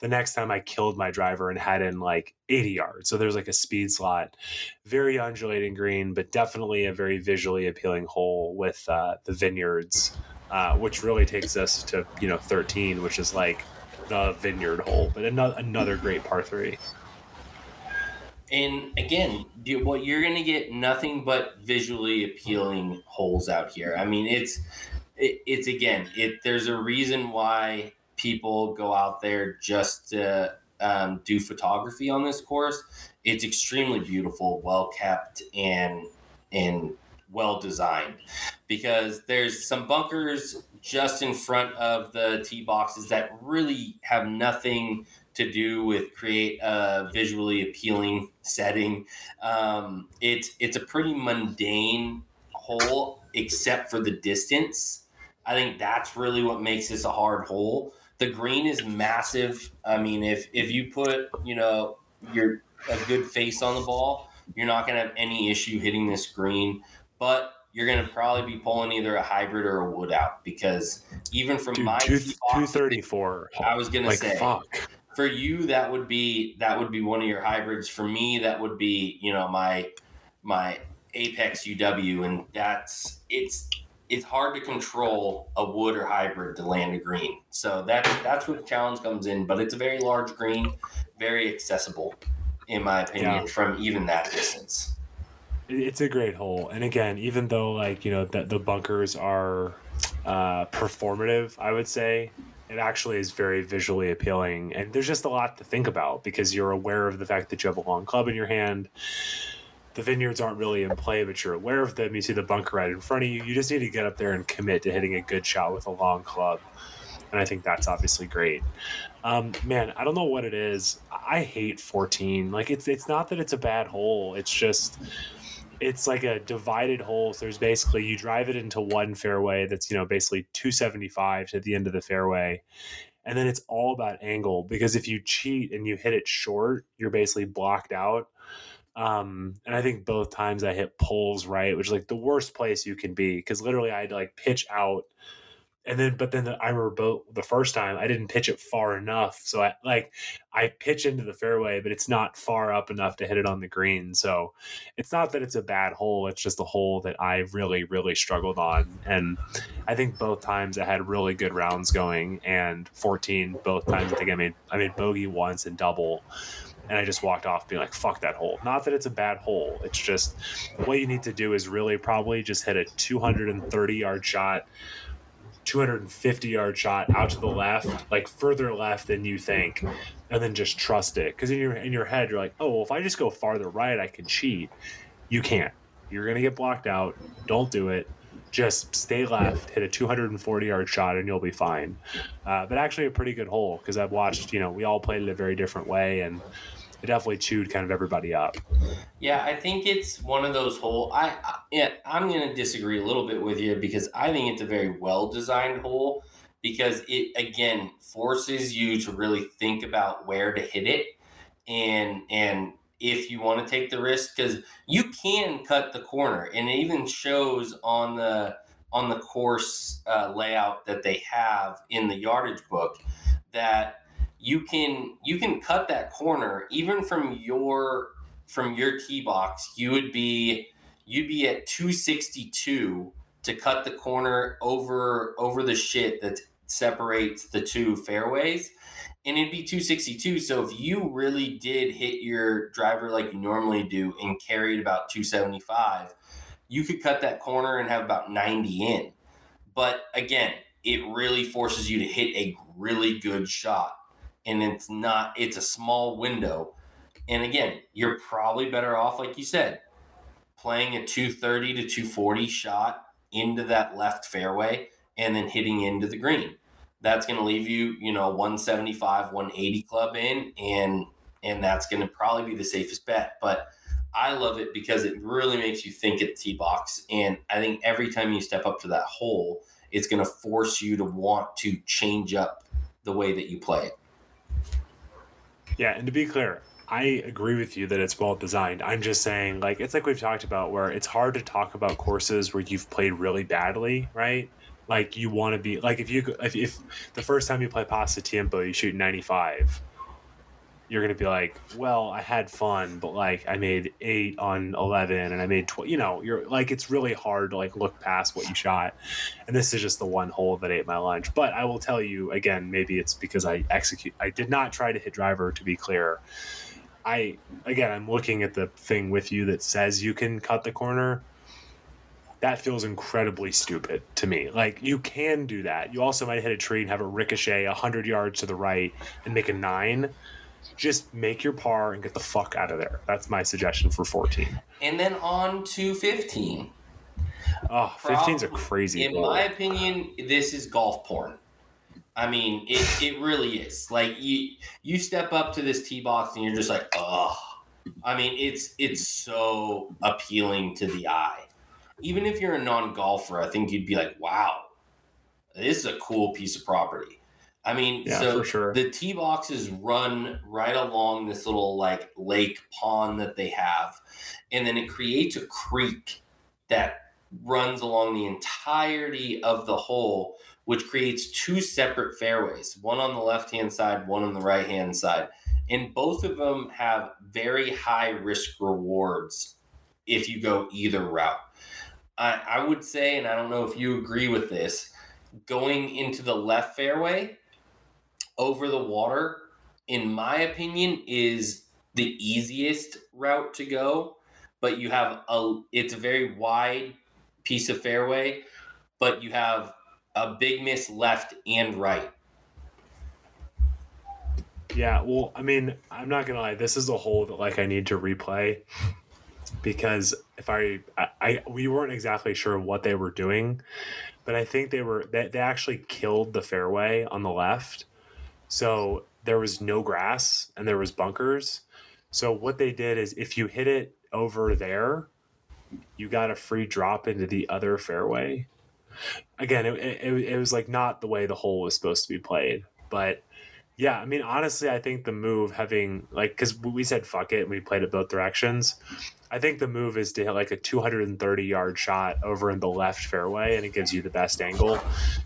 The next time i killed my driver and had in like 80 yards. So there's like a speed slot. Very undulating green but definitely a very visually appealing hole with uh, the vineyards uh, which really takes us to you know 13 which is like the vineyard hole but another, another great par three
And again, what you're going to get nothing but visually appealing holes out here. I mean, it's it, it's again, it there's a reason why people go out there just to um, do photography on this course. It's extremely beautiful, well kept, and and well designed because there's some bunkers just in front of the tee boxes that really have nothing to do with create a visually appealing setting. Um, it's it's a pretty mundane hole, except for the distance. I think that's really what makes this a hard hole. The green is massive. I mean, if if you put you know your a good face on the ball, you're not gonna have any issue hitting this green. But you're gonna probably be pulling either a hybrid or a wood out because even from
Dude,
my
two, 234
I was gonna say
fuck
for you that would be that would be one of your hybrids for me that would be you know my my apex uw and that's it's it's hard to control a wood or hybrid to land a green so that's that's where the challenge comes in but it's a very large green very accessible in my opinion,
Yeah.
from even that distance.
It- It's a great hole, and again, even though like you know the, the bunkers are uh, performative, I would say it actually is very visually appealing, and there's just a lot to think about because you're aware of the fact that you have a long club in your hand. The vineyards aren't really in play, but you're aware of them. You see the bunker right in front of you. You just need to get up there and commit to hitting a good shot with a long club, and I think that's obviously great. Um, man, I don't know what it is. I hate 14. Like it's it's not that it's a bad hole. It's just it's like a divided hole. So there's basically you drive it into one fairway that's you know basically 275 to the end of the fairway, and then it's all about angle because if you cheat and you hit it short, you're basically blocked out. Um, and I think both times I hit poles right, which is like the worst place you can be because literally I had to like pitch out and then but then the, I remember the first time I didn't pitch it far enough, so I like I pitch into the fairway, but it's not far up enough to hit it on the green. So it's not that it's a bad hole; it's just a hole that I really, really struggled on. And I think both times I had really good rounds going, and 14 both times I think I made I made bogey once and double. And I just walked off being like, fuck that hole. Not that it's a bad hole. It's just what you need to do is really probably just hit a 230 yard shot 250 yard shot out to the left, like further left than you think, and then just trust it. Because in your in your head, you're like, oh, well, if I just go farther right, I can cheat. You can't. You're gonna get blocked out. Don't do it. Just stay left, hit a 240 yard shot, and you'll be fine. Uh, but actually, a pretty good hole because I've watched. You know, we all played it a very different way, and it definitely chewed kind of everybody up.
Yeah, I think it's one of those whole. I, I yeah, I'm going to disagree a little bit with you because I think it's a very well designed hole because it again forces you to really think about where to hit it and and if you want to take the risk because you can cut the corner and it even shows on the on the course uh, layout that they have in the yardage book that you can you can cut that corner even from your from your tee box. You would be you'd be at 262 to cut the corner over over the shit that separates the two fairways. And it'd be 262 so if you really did hit your driver like you normally do and carried about 275 you could cut that corner and have about 90 in. But again it really forces you to hit a really good shot and it's not it's a small window. And again you're probably better off like you said playing a 230 to 240 shot into that left fairway and then hitting into the green. That's going to leave you you know 175 180 club in and and that's going to probably be the safest bet. But i love it because it really makes you think at tee box. And i think every time you step up to that hole it's going to force you to want to change up the way that you play it
Yeah, and to be clear, I agree with you that it's well designed. I'm just saying, like, it's like we've talked about where it's hard to talk about courses where you've played really badly, right? Like, you want to be, like, if you, if, if the first time you play Pasatiempo, you shoot 95, you're going to be like, well, I had fun, but like, I made eight on 11 and I made 12, you know, you're like, it's really hard to like look past what you shot. And this is just the one hole that ate my lunch. But I will tell you again, maybe it's because I execute, I did not try to hit driver to be clear. I again, I'm looking at the thing with you that says you can cut the corner. That feels incredibly stupid to me. Like you can do that. You also might hit a tree and have a ricochet hundred yards to the right and make a nine. Just make your par and get the fuck out of there. That's my suggestion for 14.
and then on to 15
Oh, 15's a crazy.
in
hole.
my opinion this is golf porn i mean it, it really is like you you step up to this tee box and you're just like oh i mean it's it's so appealing to the eye even if you're a non-golfer i think you'd be like wow this is a cool piece of property i mean
yeah,
so
for sure.
the tee boxes run right along this little like lake pond that they have and then it creates a creek that runs along the entirety of the hole which creates two separate fairways one on the left hand side one on the right hand side and both of them have very high risk rewards if you go either route I, I would say and i don't know if you agree with this going into the left fairway over the water, in my opinion, is the easiest route to go, but you have a it's a very wide piece of fairway, but you have a big miss left and right.
Yeah, well, I mean, I'm not gonna lie. This is a hole that like I need to replay because if I, I, I we weren't exactly sure what they were doing, but I think they were they, they actually killed the fairway on the left, so there was no grass and there was bunkers. So what they did is if you hit it over there, you got a free drop into the other fairway. Again, it, it, it was like not the way the hole was supposed to be played, but yeah, I mean, honestly, I think the move having like because we said fuck it and we played it both directions. I think the move is to hit like a 230 yard shot over in the left fairway, and it gives you the best angle.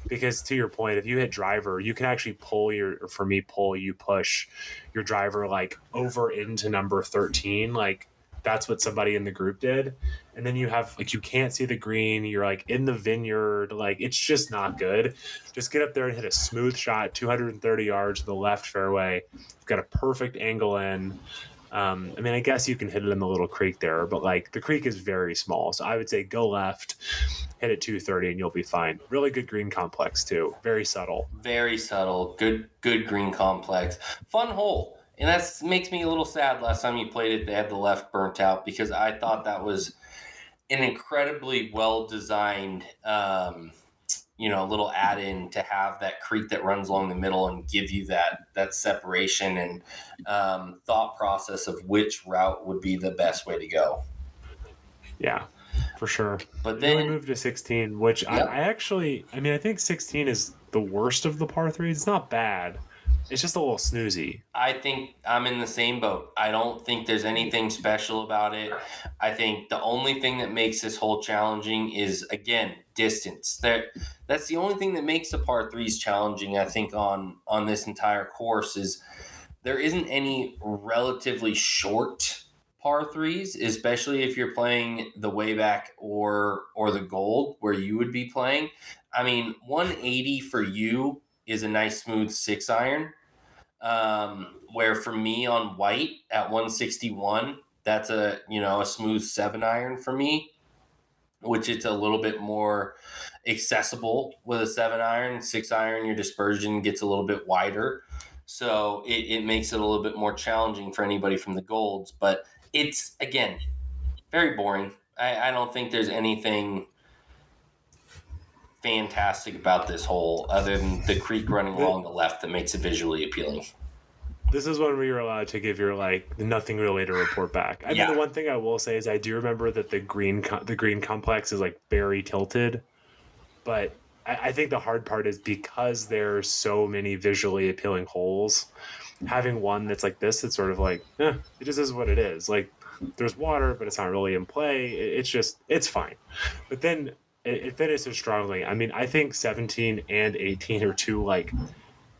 Because to your point, if you hit driver, you can actually pull your for me pull you push your driver like over into number 13, like that's what somebody in the group did. And then you have like you can't see the green you're like in the vineyard like it's just not good. Just get up there and hit a smooth shot 230 yards to the left fairway. You've got a perfect angle in um, i mean i guess you can hit it in the little creek there but like the creek is very small so i would say go left hit it 230 and you'll be fine really good green complex too very subtle
Very subtle, good good green complex. Fun hole. And that makes me a little sad last time you played it they had the left burnt out because I thought that was an incredibly well designed um, you know a little add in to have that creek that runs along the middle and give you that that separation and um, thought process of which route would be the best way to go.
yeah for sure
But
then we moved to 16 which I,
Yep.
I actually i mean i think 16 is the worst of the par threes it's not bad it's just a little snoozy
I think I'm in the same boat. I don't think there's anything special about it. I think the only thing that makes this hole challenging is again distance. That that's the only thing that makes the par threes challenging. I think on on this entire course is there isn't any relatively short par threes, especially if you're playing the way back or or the gold where you would be playing. I mean, 180 for you is a nice smooth six iron. Um, where for me on white at 161, that's a you know a smooth seven iron for me, which it's a little bit more accessible with a seven iron. Six iron, your dispersion gets a little bit wider, so it, it makes it a little bit more challenging for anybody from the golds. But it's again very boring. I, I don't think there's anything fantastic about this hole other than the creek running along the left that makes it visually appealing.
This is when we were allowed to give your like nothing really to report back. I
Yeah.
mean, the one thing I will say is I do remember that the green co- the green complex is like very tilted, but I, I think the hard part is because there's so many visually appealing holes. Having one that's like this, it's sort of like, eh, it just is what it is. Like there's water, but it's not really in play. It- it's just it's fine. But then it, it finishes strongly. I mean, I think 17 and 18 are two like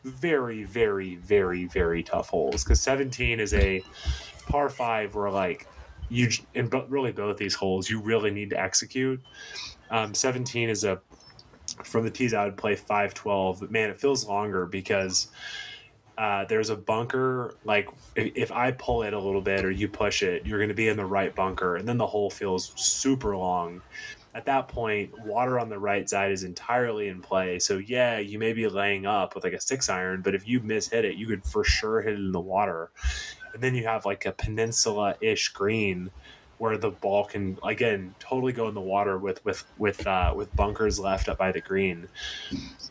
very, very, very, very tough holes because 17 is a par five where like you in bo- really both these holes you really need to execute. Um, 17 is a from the tees I would play 512, but man, it feels longer because uh, there's a bunker. Like if, if I pull it a little bit or you push it, you're going to be in the right bunker, and then the hole feels super long at that point, water on the right side is entirely in play. So yeah, you may be laying up with like a six iron, but if you miss hit it, you could for sure hit it in the water. And then you have like a peninsula-ish green where the ball can again totally go in the water with with with uh, with bunkers left up by the green.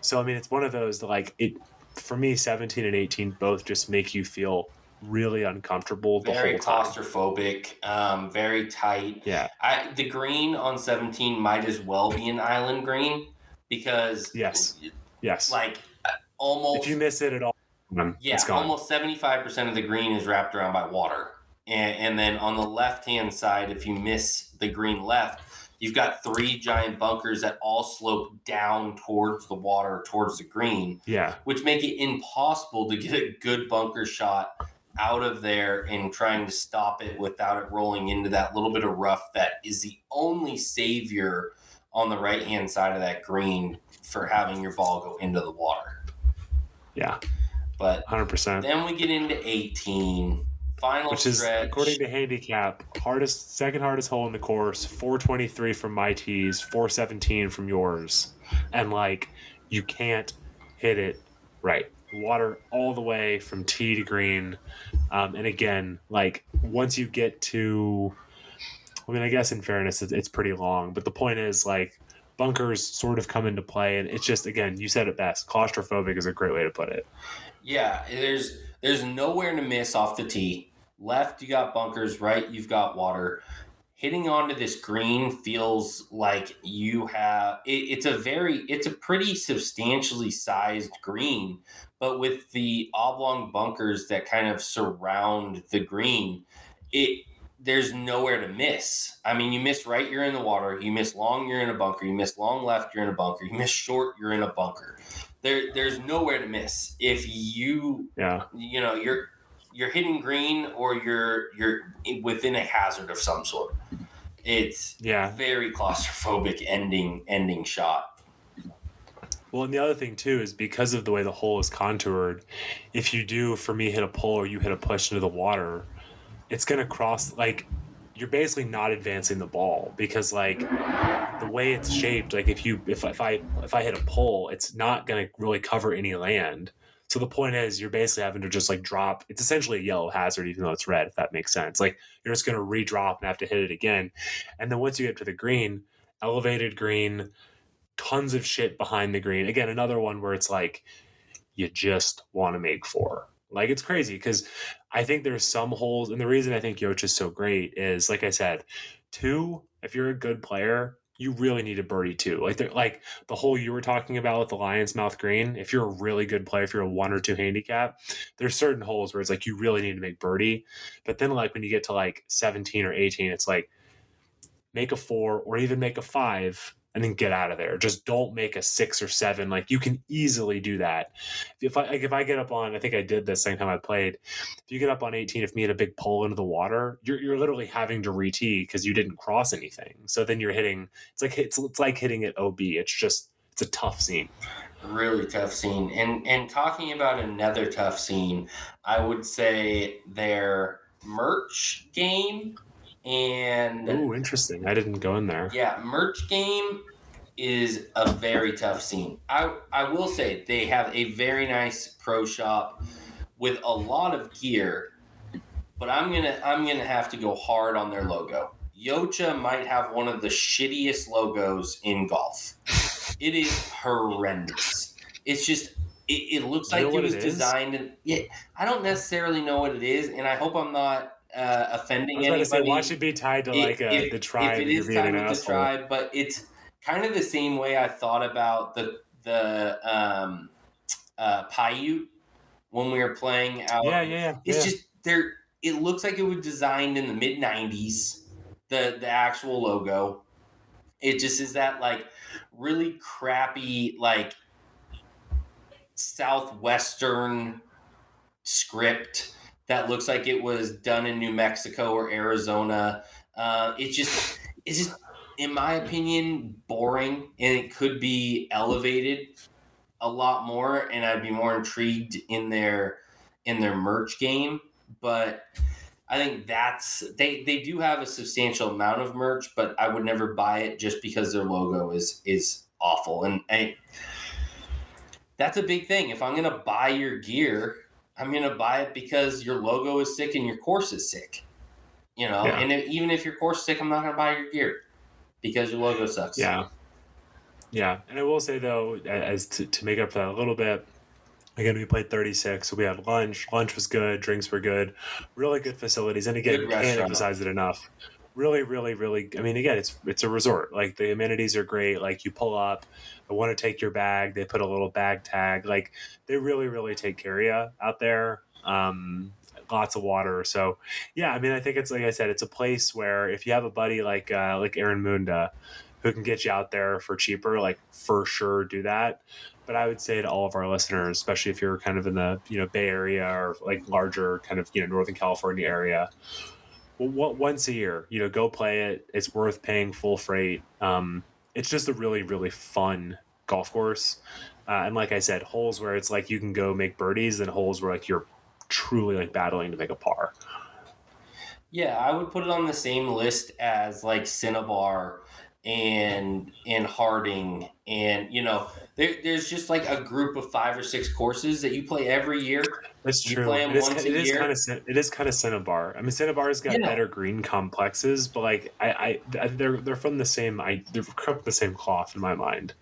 So I mean, it's one of those like it for me. Seventeen and eighteen both just make you feel really uncomfortable the
Very
whole time.
claustrophobic, um, very tight.
Yeah.
I, the green on 17 might as well be an island green because,
Yes. Yes.
like, uh, almost,
if you miss it at all,
yeah, almost 75% of the green is wrapped around by water. And, and then on the left hand side, if you miss the green left, you've got three giant bunkers that all slope down towards the water, towards the green.
Yeah.
which make it impossible to get a good bunker shot out of there and trying to stop it without it rolling into that little bit of rough that is the only savior on the right hand side of that green for having your ball go into the water.
Yeah.
But
Hundred percent.
then we get into 18. final
which is
stretch.
according to handicap hardest second hardest hole in the course 423 from my tees 417 from yours and like you can't hit it right water all the way from tee to green um, and again like once you get to i mean i guess in fairness it's, it's pretty long but the point is like bunkers sort of come into play and it's just again you said it best claustrophobic is a great way to put it
Yeah, there's there's nowhere to miss off the tee. Left, you got bunkers. Right, you've got water. Hitting onto this green feels like you have. It, it's a very, it's a pretty substantially sized green, but with the oblong bunkers that kind of surround the green, it there's nowhere to miss. I mean, you miss right, you're in the water. You miss long, you're in a bunker. You miss long left, you're in a bunker. You miss short, you're in a bunker. There, there's nowhere to miss. If you
yeah
you know you're you're hitting green or you're you're within a hazard of some sort. It's
yeah.
very claustrophobic ending ending shot.
Well, and the other thing too is because of the way the hole is contoured, if you do, for me, hit a pull or you hit a push into the water, it's gonna cross like you're basically not advancing the ball because like the way it's shaped, like if you if if I if I hit a pull, it's not gonna really cover any land. So the point is, you're basically having to just like drop. It's essentially a yellow hazard, even though it's red. If that makes sense, like you're just gonna re-drop and have to hit it again, and then once you get to the green, elevated green, tons of shit behind the green. Again, another one where it's like you just want to make four. Like it's crazy because I think there's some holes, and the reason I think Yoch is so great is, like I said, two. If you're a good player, you really need a birdie too. Like like the hole you were talking about with the Lion's Mouth Green. If you're a really good player, if you're a one or two handicap, there's certain holes where it's like you really need to make birdie. But then like when you get to like 17 or 18, it's like make a four or even make a five and then get out of there. Just don't make a six or seven. Like you can easily do that. If I like if I get up on, I think I did this same time I played. If you get up on 18, if me hit a big pull into the water, you're you're literally having to re-tee because you didn't cross anything. So then you're hitting. It's like it's it's like hitting at OB. It's just it's a tough scene.
really tough scene and and talking about another tough scene i would say their merch game and
Oh, interesting. I didn't go in there.
Yeah, merch game is a very tough scene. I I will say they have a very nice pro shop with a lot of gear, but I'm gonna I'm gonna have to go hard on their logo. Yocha might have one of the shittiest logos in golf. It is horrendous. It's just it, it looks
You
like it was
it
designed and yeah, I don't necessarily know what it is, and I hope I'm not uh,
I
offending
to
anybody
say, why should it be tied to
if-
like uh,
if-
the tribe?
If it is tied with the tribe, but it's kind of the same way I thought about the the um, uh, Paiute when we were playing out.
Yeah, yeah, yeah.
It's
yeah.
just there. It looks like it was designed in the mid '90s. The the actual logo. It just is that like really crappy like southwestern script that looks like it was done in New Mexico or Arizona. Uh, it's just it's just in my opinion boring, and it could be elevated a lot more, and I'd be more intrigued in their in their merch game. But I think that's they they do have a substantial amount of merch, but I would never buy it just because their logo is is awful, and, and that's a big thing. If I'm gonna buy your gear, I'm gonna buy it because your logo is sick and your course is sick. You know,
Yeah.
and if, even if your course is sick, I'm not gonna buy your gear because your logo sucks.
Yeah. Yeah. And I will say though, as to, to make up for that a little bit, again we played 36, so we had lunch. Lunch was good, drinks were good, really good facilities. And again,
Good
can't emphasize it enough. Really, really, really I mean again, it's it's a resort. Like the amenities are great. Like you pull up, I want to take your bag, they put a little bag tag. Like they really, really take care of you out there. Um lots of water. So yeah, I mean I think it's like I said, it's a place where if you have a buddy like uh like Aaron Munda who can get you out there for cheaper, like for sure do that. But I would say to all of our listeners, especially if you're kind of in the you know Bay Area or like larger kind of you know Northern California area, well, one- once a year, you know, go play it. It's worth paying full freight. Um, it's just a really really fun golf course, uh, and like I said, holes where it's like you can go make birdies, and holes where like you're truly like battling to make a par.
Yeah, I would put it on the same list as like Cinnabar and and Harding and you know there, there's just like a group of five or six courses that you play every year.
That's
You
true.
play 'em
It is,
once
it
a
is
year.
kind of it is kind of Cinnabar. I mean, Cinnabar's got
Yeah.
better green complexes, but like I, I they're they're from the same I they're from the same cloth in my mind.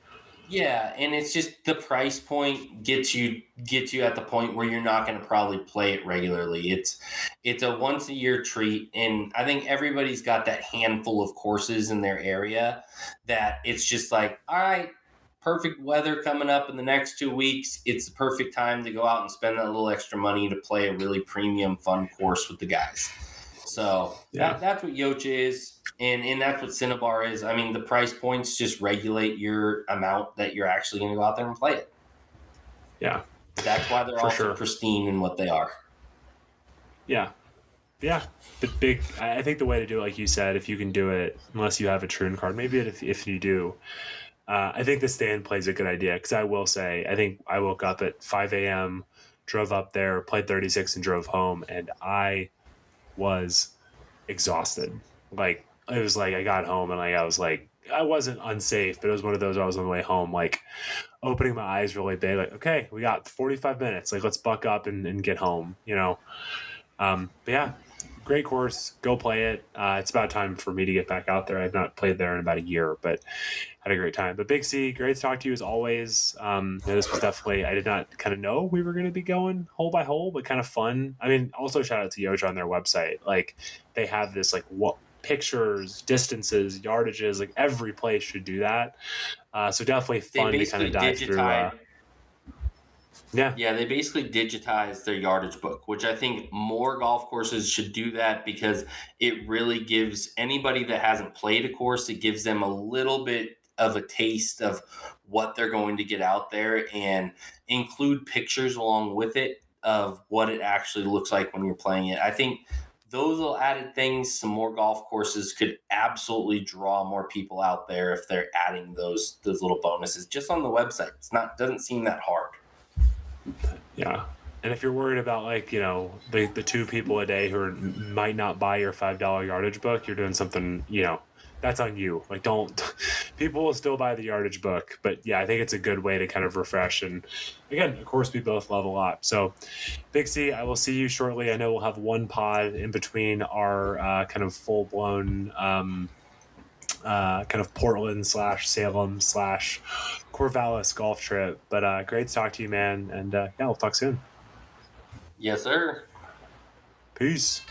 Yeah, and it's just the price point gets you gets you at the point where you're not going to probably play it regularly. It's it's a once a year treat, and I think everybody's got that handful of courses in their area that it's just like, all right, perfect weather coming up in the next two weeks. It's the perfect time to go out and spend that little extra money to play a really premium, fun course with the guys. So
Yeah.
that, that's what Yocha is. And, and that's what Cinnabar is. I mean, the price points just regulate your amount that you're actually going to go out there and play it.
Yeah.
That's why they're also
sure.
pristine in what they are.
Yeah. Yeah. The big, I think the way to do it, like you said, if you can do it, unless you have a Troon card, maybe if, if you do, uh, I think the stand plays a good idea. Because I will say, I think I woke up at 5 a.m., drove up there, played 36, and drove home, and I was exhausted. Like, it was like I got home and like I was like, I wasn't unsafe, but it was one of those I was on the way home, like opening my eyes really big, like, okay, we got 45 minutes. Like, let's buck up and, and get home, you know? Um, but yeah, great course. Go play it. Uh, it's about time for me to get back out there. I've not played there in about a year, but had a great time. But Big C, great to talk to you as always. Um, you know, this was definitely, I did not kind of know we were going to be going hole by hole, but kind of fun. I mean, also shout out to Yocha on their website. Like, they have this, like, what pictures, distances, yardages, like every place should do that. Uh, so definitely fun to kind of dive through. Uh. Yeah,
Yeah, they basically digitized their yardage book, which I think more golf courses should do that because it really gives anybody that hasn't played a course, it gives them a little bit of a taste of what they're going to get out there and include pictures along with it of what it actually looks like when you're playing it. I think those little added things, some more golf courses could absolutely draw more people out there if they're adding those those little bonuses just on the website. It's not doesn't seem that hard.
Yeah. And if you're worried about like, you know, the, the two people a day who are, might not buy your $5 yardage book, you're doing something, you know, that's on you. Like, don't, (laughs) people will still buy the yardage book. But yeah, I think it's a good way to kind of refresh. And again, of course, we both love a lot. So, Big C, I will see you shortly. I know we'll have one pod in between our uh, kind of full blown, um, uh, kind of Portland slash Salem slash Corvallis golf trip. But uh, great to talk to you, man. And uh, yeah, we'll talk soon.
Yes, sir.
Peace.